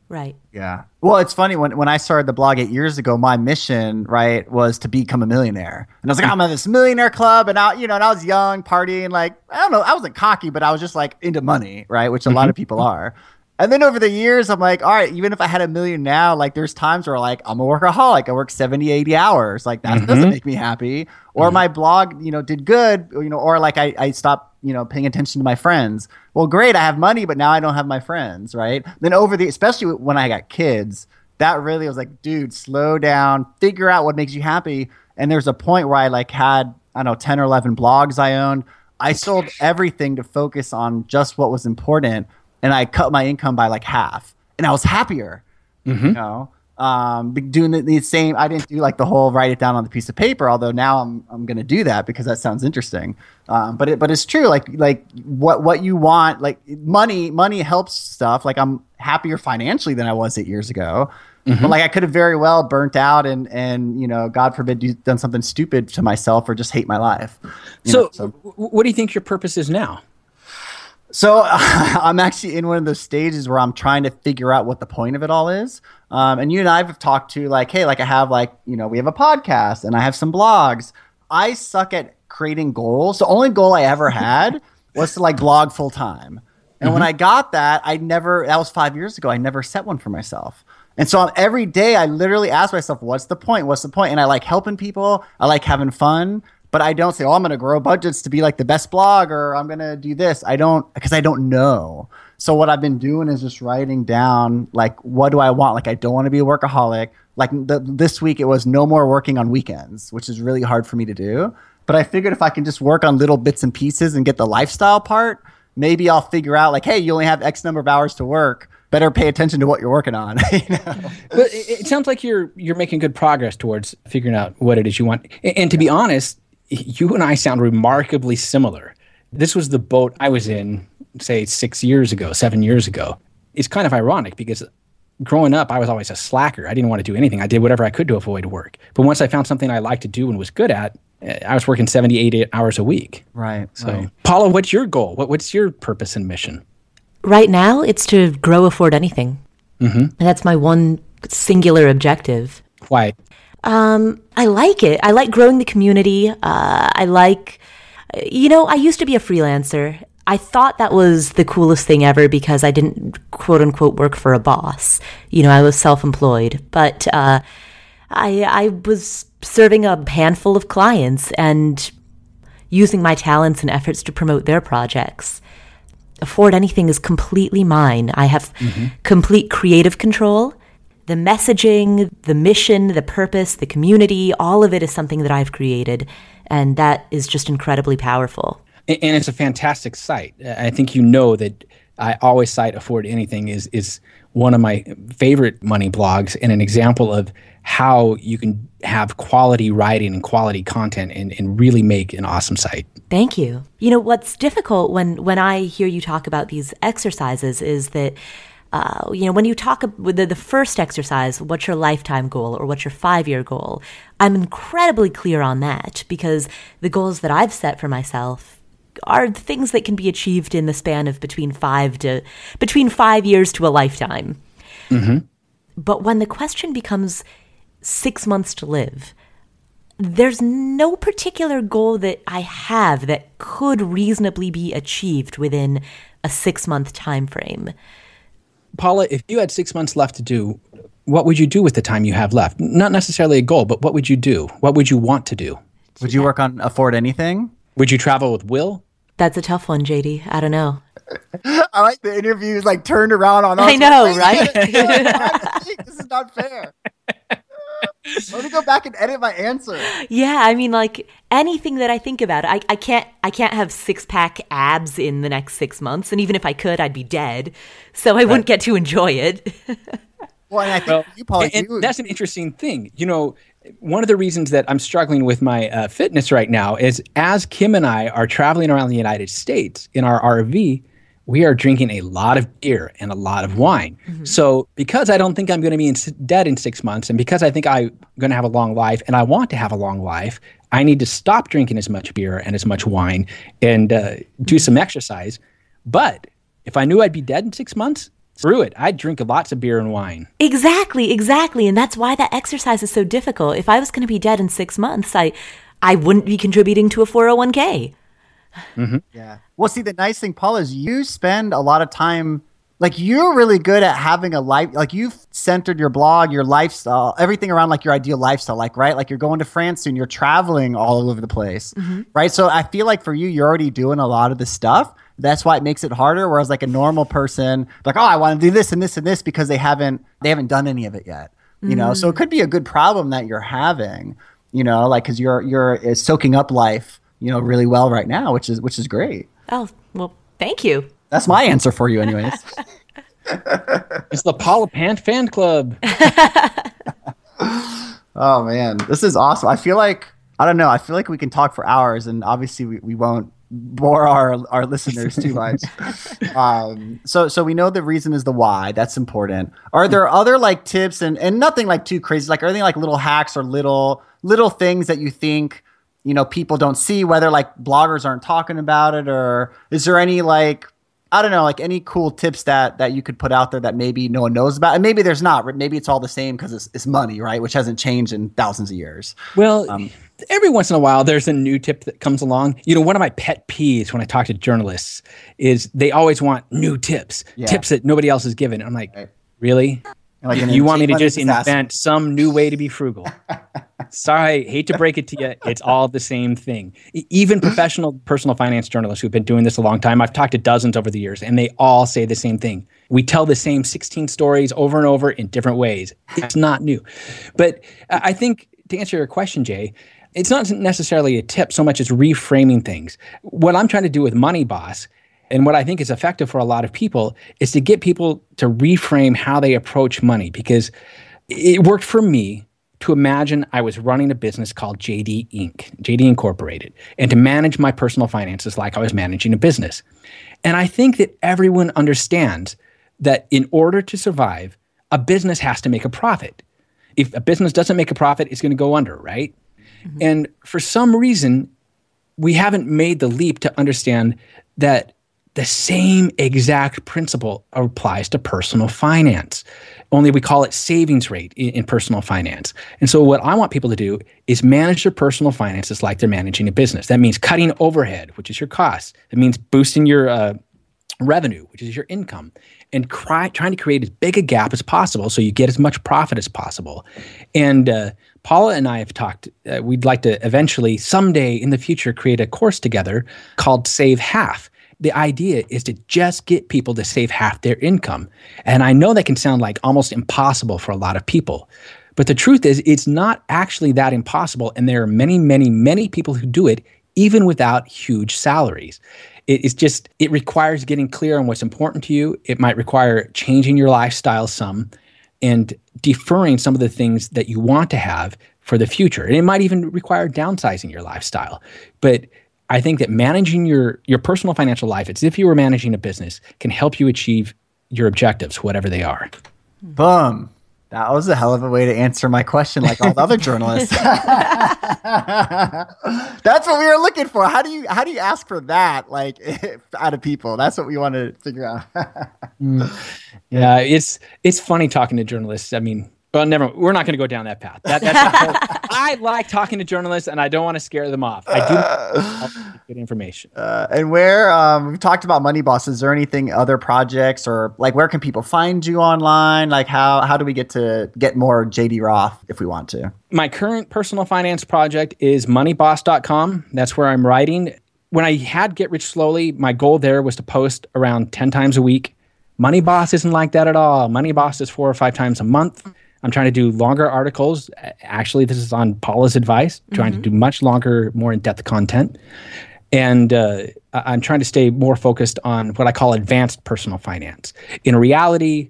Right. Yeah. Well, it's funny when when I started the blog eight years ago, my mission, right, was to become a millionaire. And I was like, hmm. I'm in this millionaire club, and I, you know, and I was young, partying, like I don't know, I wasn't cocky, but I was just like into money, right, which a lot of mm-hmm. people are. And then over the years, I'm like, all right, even if I had a million now, like there's times where like I'm a workaholic. I work 70, 80 hours. Like that doesn't mm-hmm. make me happy. Or mm-hmm. my blog, you know, did good, you know, or like I, I stopped, you know, paying attention to my friends. Well, great, I have money, but now I don't have my friends, right? Then over the, especially when I got kids, that really was like, dude, slow down, figure out what makes you happy. And there's a point where I like had, I don't know, 10 or 11 blogs I owned. I sold everything to focus on just what was important and I cut my income by like half, and I was happier. Mm-hmm. You know, um, doing the, the, same. I didn't do like the whole write it down on the piece of paper. Although now I'm I'm gonna do that because that sounds interesting. Um, but it but it's true. Like like what what you want. Like money money helps stuff. Like I'm happier financially than I was eight years ago. Mm-hmm. But like I could have very well burnt out and and you know God forbid do, done something stupid to myself or just hate my life. So, know, so, what do you think your purpose is now? So I'm actually in one of those stages where I'm trying to figure out what the point of it all is. Um, and you and I have talked to like, hey, like I have like, you know, we have a podcast and I have some blogs. I suck at creating goals. The only goal I ever had was to like blog full time. And mm-hmm. when I got that, I never, that was five years ago, I never set one for myself. And so every day I literally ask myself, what's the point? What's the point? And I like helping people. I like having fun but I don't say, "Oh, I'm going to grow budgets to be like the best blog," or "I'm going to do this." I don't because I don't know. So what I've been doing is just writing down like, what do I want? Like, I don't want to be a workaholic. Like the, this week, it was no more working on weekends, which is really hard for me to do. But I figured if I can just work on little bits and pieces and get the lifestyle part, maybe I'll figure out like, hey, you only have X number of hours to work. Better pay attention to what you're working on. you know? But it, it sounds like you're you're making good progress towards figuring out what it is you want. And, and to be honest, you and I sound remarkably similar. This was the boat I was in, say, six years ago, seven years ago. It's kind of ironic because growing up, I was always a slacker. I didn't want to do anything. I did whatever I could to avoid work. But once I found something I liked to do and was good at, I was working 70, 80 hours a week. Right. So, right. Paula, what's your goal? What, what's your purpose and mission? Right now, it's to grow Afford Anything. Mm-hmm. And that's my one singular objective. Why? Um, I like it. I like growing the community. Uh, I like, you know, I used to be a freelancer. I thought that was the coolest thing ever because I didn't quote unquote work for a boss. You know, I was self employed, but uh, I I was serving a handful of clients and using my talents and efforts to promote their projects. Afford anything is completely mine. I have mm-hmm. complete creative control the messaging, the mission, the purpose, the community, all of it is something that I've created. And that is just incredibly powerful. And, it's a fantastic site. I think you know that I always cite Afford Anything is, is one of my favorite money blogs and an example of how you can have quality writing and quality content and, and really make an awesome site. Thank you. You know, what's difficult when, when I hear you talk about these exercises is that uh, you know, when you talk with the, the first exercise, what's your lifetime goal or what's your five year goal? I'm incredibly clear on that because the goals that I've set for myself are things that can be achieved in the span of between five to between five years to a lifetime. Mm-hmm. But when the question becomes six months to live, there's no particular goal that I have that could reasonably be achieved within a six month time frame. Paula, if you had six months left to do, what would you do with the time you have left? Not necessarily a goal, but what would you do? What would you want to do? Would you work on afford anything? Would you travel with Will? That's a tough one, JD. I don't know. I like the interviews like turned around on us. I know, right? this is not fair. Let me go back and edit my answer. Yeah, I mean, like anything that I think about, I, I can't I can't have six pack abs in the next six months, and even if I could, I'd be dead, so I wouldn't get to enjoy it. well, and I think well, you, Paul, and, and that's an interesting thing. You know, one of the reasons that I'm struggling with my uh, fitness right now is as Kim and I are traveling around the United States in our RV we are drinking a lot of beer and a lot of wine. Mm-hmm. So, because I don't think I'm going to be in, dead in six months, and because I think I'm going to have a long life and I want to have a long life, I need to stop drinking as much beer and as much wine and uh, do some exercise. But if I knew I'd be dead in six months, screw it. I'd drink lots of beer and wine. Exactly, exactly. And that's why that exercise is so difficult. If I was going to be dead in six months, I, I wouldn't be contributing to a 401k. Mm-hmm. Yeah. Well, see, the nice thing, Paul, is you spend a lot of time like you're really good at having a life like you've centered your blog your lifestyle everything around like your ideal lifestyle like right like you're going to france soon you're traveling all over the place mm-hmm. right so i feel like for you you're already doing a lot of the stuff that's why it makes it harder whereas like a normal person like oh i want to do this and this and this because they haven't they haven't done any of it yet you mm-hmm. know so it mm. could be a good problem that you're having you know like because you're you're soaking up life you know really well right now which is which is great oh well thank you that's my answer for you, anyways. it's the Paula Pant fan club. oh man, this is awesome. I feel like I don't know. I feel like we can talk for hours, and obviously we, we won't bore our our listeners too much. um, so so we know the reason is the why. That's important. Are there other like tips and and nothing like too crazy? Like are there like little hacks or little little things that you think you know people don't see? Whether like bloggers aren't talking about it, or is there any like I don't know, like any cool tips that that you could put out there that maybe no one knows about, and maybe there's not. Maybe it's all the same because it's, it's money, right? Which hasn't changed in thousands of years. Well, um, every once in a while, there's a new tip that comes along. You know, one of my pet peeves when I talk to journalists is they always want new tips, yeah. tips that nobody else has given. I'm like, right. really? Like you want me to just invent some new way to be frugal? Sorry, hate to break it to you. It's all the same thing. Even professional personal finance journalists who've been doing this a long time, I've talked to dozens over the years, and they all say the same thing. We tell the same 16 stories over and over in different ways. It's not new. But I think to answer your question, Jay, it's not necessarily a tip so much as reframing things. What I'm trying to do with Money Boss and what I think is effective for a lot of people is to get people to reframe how they approach money because it worked for me to imagine I was running a business called JD Inc., JD Incorporated, and to manage my personal finances like I was managing a business. And I think that everyone understands that in order to survive, a business has to make a profit. If a business doesn't make a profit, it's going to go under, right? Mm-hmm. And for some reason, we haven't made the leap to understand that the same exact principle applies to personal finance. Only we call it savings rate in, in, personal finance. And so, what I want people to do is manage their personal finances like they're managing a business. That means cutting overhead, which is your cost. It means boosting your uh, revenue, which is your income, and cry, trying to create as big a gap as possible so you get as much profit as possible. And uh, Paula and I have talked, uh, we'd like to eventually, someday in the future, create a course together called Save Half the idea is to just get people to save half their income. And I know that can sound like almost impossible for a lot of people. But the truth is, it's not actually that impossible. And there are many, many, many people who do it even without huge salaries. it's just, it requires getting clear on what's important to you. It might require changing your lifestyle some and deferring some of the things that you want to have for the future. And it might even require downsizing your lifestyle. But I think that managing your your personal financial life, it's if you were managing a business, can help you achieve your objectives, whatever they are. Boom. That was a hell of a way to answer my question, like all the other journalists. That's what we were looking for. How do you how do you ask for that, like out of people? That's what we want to figure out. mm. Yeah, it's it's funny talking to journalists. I mean, well, never. We're not going to go down that path. That, that's I like talking to journalists, and I don't want to scare them off. I do uh, good information. Uh, and where um, we've talked about Money Boss. Is there anything other projects or like where can people find you online? Like how how do we get to get more JD Roth if we want to? My current personal finance project is moneyboss.com. That's where I'm writing. When I had Get Rich Slowly, my goal there was to post around ten times a week. Money Boss isn't like that at all. Money Boss is four or five times a month. I'm trying to do longer articles. Actually, this is on Paula's advice, trying mm-hmm. to do much longer, more in depth content. And uh, I'm trying to stay more focused on what I call advanced personal finance. In reality,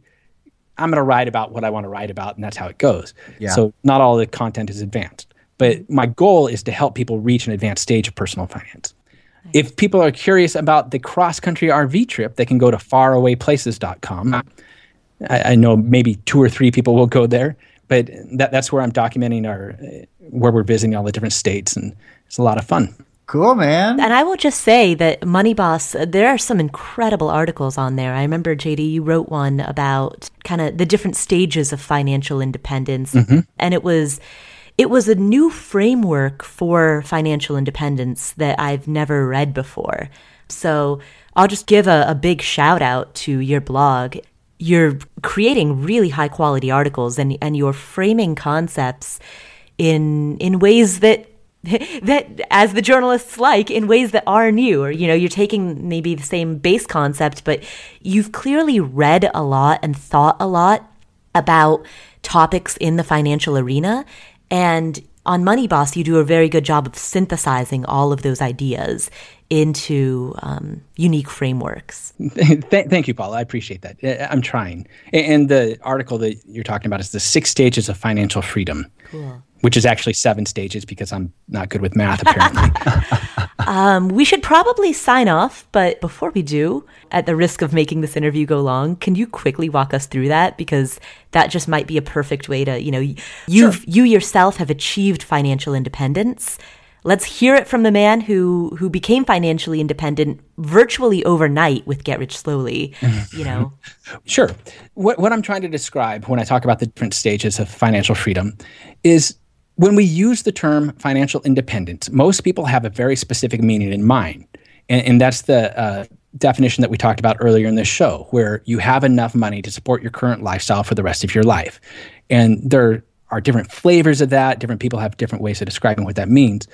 I'm going to write about what I want to write about, and that's how it goes. Yeah. So, not all the content is advanced. But my goal is to help people reach an advanced stage of personal finance. Nice. If people are curious about the cross country RV trip, they can go to farawayplaces.com I, I, know maybe two or three people will go there, but that, that's where I'm documenting our where we're visiting all the different states, and it's a lot of fun. Cool, man. And I will just say that Money Boss, there are some incredible articles on there. I remember, JD, you wrote one about kind of the different stages of financial independence. Mm-hmm. And it was. It was a new framework for financial independence that I've never read before. So I'll just give a, a big shout out to your blog you're creating really high quality articles and and you're framing concepts in in ways that that as the journalists like in ways that are new. Or you know you're taking maybe the same base concept but you've clearly read a lot and thought a lot about topics in the financial arena. And on Money Boss, you do a very good job of synthesizing all of those ideas into um, unique frameworks. thank you, Paul. I appreciate that. I'm trying. And the article that you're talking about is the six stages of financial freedom. Cool which is actually seven stages because I'm not good with math, apparently. um, we should probably sign off, but before we do, at the risk of making this interview go long, can you quickly walk us through that? Because that just might be a perfect way to, you know, you sure. you yourself have achieved financial independence. Let's hear it from the man who who became financially independent virtually overnight with Get Rich Slowly. You know, sure. What what I'm trying to describe when I talk about the different stages of financial freedom is when we use the term financial independence, most people have a very specific meaning in mind. And, and that's the uh, definition that we talked about earlier in this show, where you have enough money to support your current lifestyle for the rest of your life. And there are different flavors of that. Different people have different ways of describing what that means.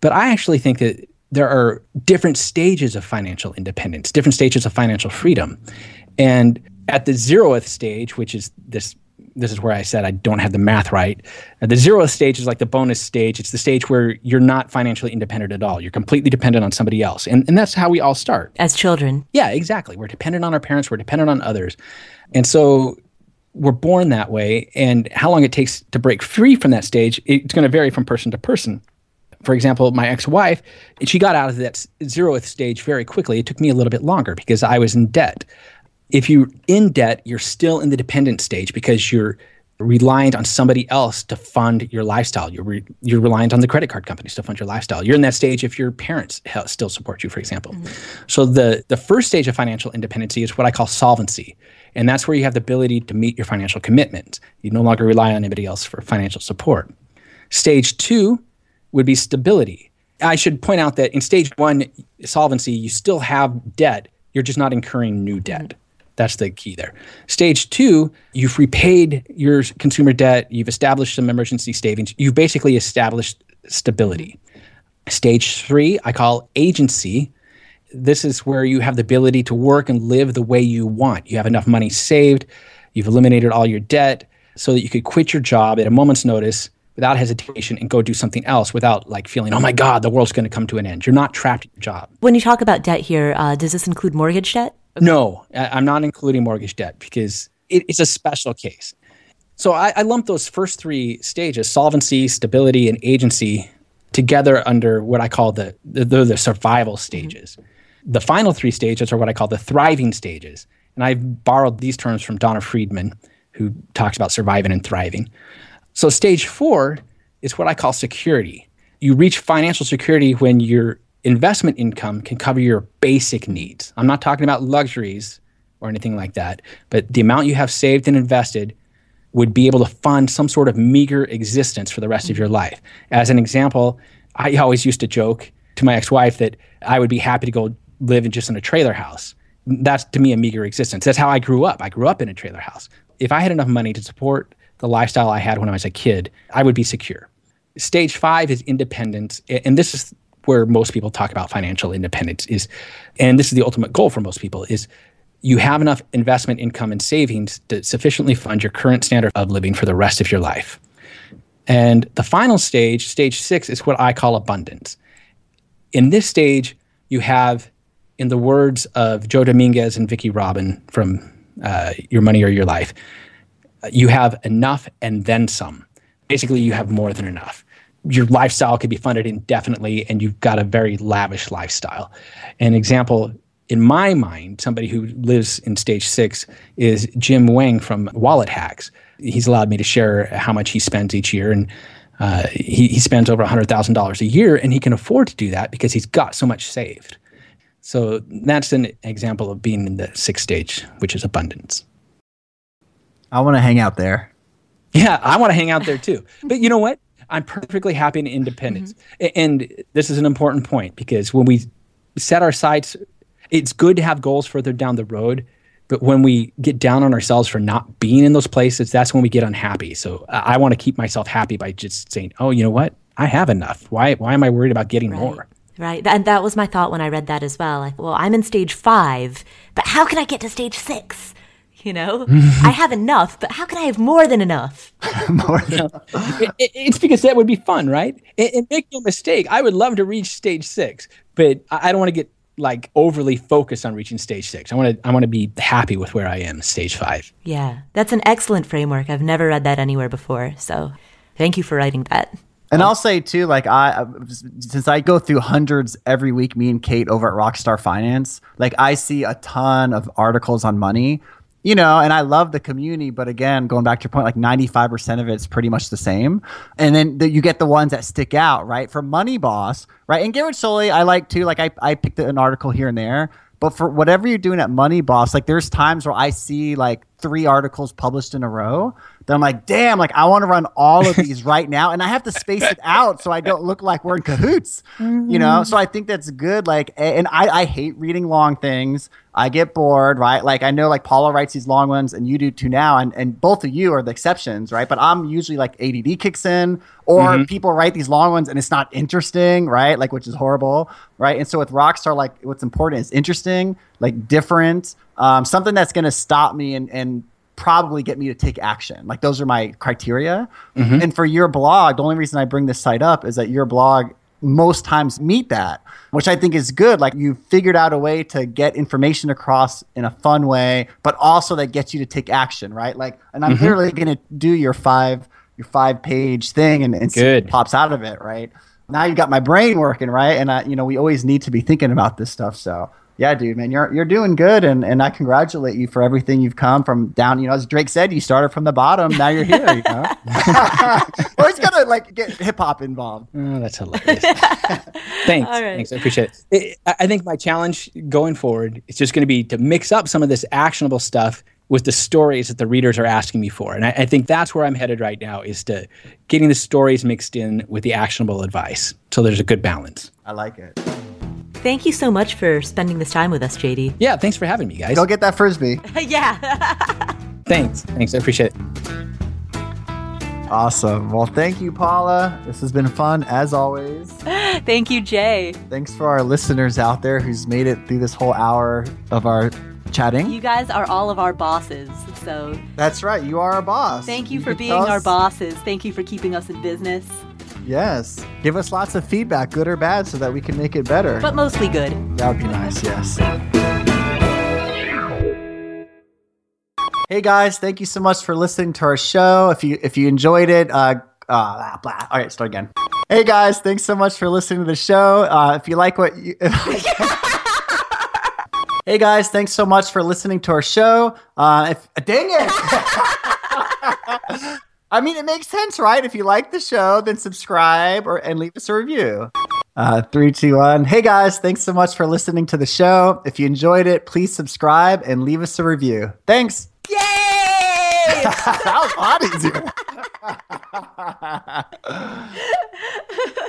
But I actually think that there are different stages of financial independence, different stages of financial freedom. And at the zeroth stage, which is this this is where I said I don't have the math right. Uh, the zero stage is like the bonus stage. It's the stage where you're not financially independent at all. You're completely dependent on somebody else. And, and that's how we all start. As children. Yeah, exactly. We're dependent on our parents, we're dependent on others. And so we're born that way. And how long it takes to break free from that stage, it's going to vary from person to person. For example, my ex wife, she got out of that zeroth stage very quickly. It took me a little bit longer because I was in debt if you're in debt, you're still in the dependent stage because you're reliant on somebody else to fund your lifestyle. You're re- you're reliant on the credit card companies to fund your lifestyle. You're in that stage if your parents still support you, for example. Mm-hmm. So the the first stage of financial independency is what I call solvency, and that's where you have the ability to meet your financial commitments. You no longer rely on anybody else for financial support. Stage two would be stability. I should point out that in stage one, solvency, you still have debt. You're just not incurring new debt. Mm-hmm. That's the key there. Stage two, you've repaid your consumer debt, you've established some emergency savings, you've basically established stability. Stage three, I call agency. This is where you have the ability to work and live the way you want. You have enough money saved, you've eliminated all your debt so that you could quit your job at a moment's notice without hesitation and go do something else without like feeling, oh my God, the world's going to come to an end. You're not trapped in your job. When you talk about debt here, uh, does this include mortgage debt? Okay. No, I'm not including mortgage debt because it, it's a special case. So I, I lump those first three stages solvency, stability, and agency together under what I call the, the, the survival stages. Mm-hmm. The final three stages are what I call the thriving stages. And I've borrowed these terms from Donna Freedman, who talks about surviving and thriving. So, stage four is what I call security. You reach financial security when you're investment income can cover your basic needs. I'm not talking about luxuries or anything like that, but the amount you have saved and invested would be able to fund some sort of meager existence for the rest of your mm-hmm. life. As an example, I always used to joke to my ex-wife that I would be happy to go live in just in a trailer house. That's to me a meager existence. That's how I grew up. I grew up in a trailer house. If I had enough money to support the lifestyle I had when I was a kid, I would be secure. Stage five is independence. And this is where most people talk about financial independence is and this is the ultimate goal for most people is you have enough investment income and savings to sufficiently fund your current standard of living for the rest of your life. And the final stage stage 6 is what i call abundance. In this stage you have in the words of joe dominguez and vicki robin from uh, your money or your life you have enough and then some. Basically you have more than enough your lifestyle could be funded indefinitely and you've got a very lavish lifestyle. An example in my mind, somebody who lives in stage six is Jim Wang from Wallet Hacks. He's allowed me to share how much he spends each year. And Uh, he, he spends over $100,000 a year and he can afford to do that because he's got so much saved. So that's an example of being in the sixth stage, which is abundance. I want to hang out there. Yeah, I want to hang out there too. But you know what? I'm perfectly happy in independence. Mm-hmm. And this is an important point because when we set our sights, it's good to have goals further down the road. But when we get down on ourselves for not being in those places, that's when we get unhappy. So I, I want to keep myself happy by just saying, oh, you know what? I have enough. Why, why am I worried about getting right. more? Right. And that was my thought when I read that as well. Like, well, I'm in stage five, but how can I get to stage six? You know, I have enough, but how can I have more than enough? more than it, it, it's because that would be fun, right? And, and, make no mistake, I would love to reach stage six, but I, I don't want to get like overly focused on reaching stage six. I want to I want to be happy with where I am, stage five. Yeah, that's an excellent framework. I've never read that anywhere before, so thank you for writing that. And I'll say too, like I, since I go through hundreds every week, me and Kate over at Rockstar Finance, like I see a ton of articles on money you know, and I love the community, but again, going back to your point, like 95% of it's pretty much the same. And then the, you get the ones that stick out, right? For Money Boss, right? And Get Rich Slowly, I like too. Like I, I picked an article here and there, but for whatever you're doing at Money Boss, like there's times where I see like three articles published in a row that I'm like, damn, like I want to run all of these right now. And I have to space it out so I don't look like we're in cahoots, mm-hmm. you know? Mm-hmm. So I think that's good. Like, and I, I hate reading long things. I get bored, right? Like I know like Paula writes these long ones and you do too now. And, and both of you are the exceptions, right? But I'm usually like ADD kicks in or mm-hmm. people write these long ones and it's not interesting, right? Like, which is horrible, right? And so with Rockstar, like what's important is interesting, like different, um, something that's going to stop me and, and probably get me to take action. Like those are my criteria. Mm-hmm. And for your blog, the only reason I bring this site up is that your blog most times meet that, which I think is good. Like you figured out a way to get information across in a fun way, but also that gets you to take action, right? Like, and I'm mm-hmm. literally going to do your five your five page thing and, and see pops out of it, right? Now you've got my brain working, right? And I, you know, we always need to be thinking about this stuff. So yeah, dude, man, you're you're doing good, and and I congratulate you for everything you've come from down. You know, as Drake said, you started from the bottom. Now you're here. You know, always gotta like get hip hop involved. Oh, that's hilarious. Thanks, thanks, I appreciate it. it. I think my challenge going forward is just going to be to mix up some of this actionable stuff with the stories that the readers are asking me for, and I, I think that's where I'm headed right now is to getting the stories mixed in with the actionable advice, so there's a good balance. I like it. Thank you so much for spending this time with us, JD. Yeah, thanks for having me, guys. Go get that frisbee. yeah. thanks. Thanks. I appreciate it. Awesome. Well, thank you, Paula. This has been fun as always. thank you, Jay. Thanks for our listeners out there who's made it through this whole hour of our chatting. You guys are all of our bosses. So That's right. You are our boss. Thank you, you for being our bosses. Thank you for keeping us in business. Yes. Give us lots of feedback, good or bad, so that we can make it better. But mostly good. That would be nice, yes. Hey guys, thank you so much for listening to our show. If you if you enjoyed it, uh, uh, blah. All right, start again. Hey guys, thanks so much for listening to the show. Uh, if you like what you. hey guys, thanks so much for listening to our show. Uh, if dang it. I mean, it makes sense, right? If you like the show, then subscribe or and leave us a review. Uh, three, two, one. Hey guys, thanks so much for listening to the show. If you enjoyed it, please subscribe and leave us a review. Thanks. Yay! that was a lot easier.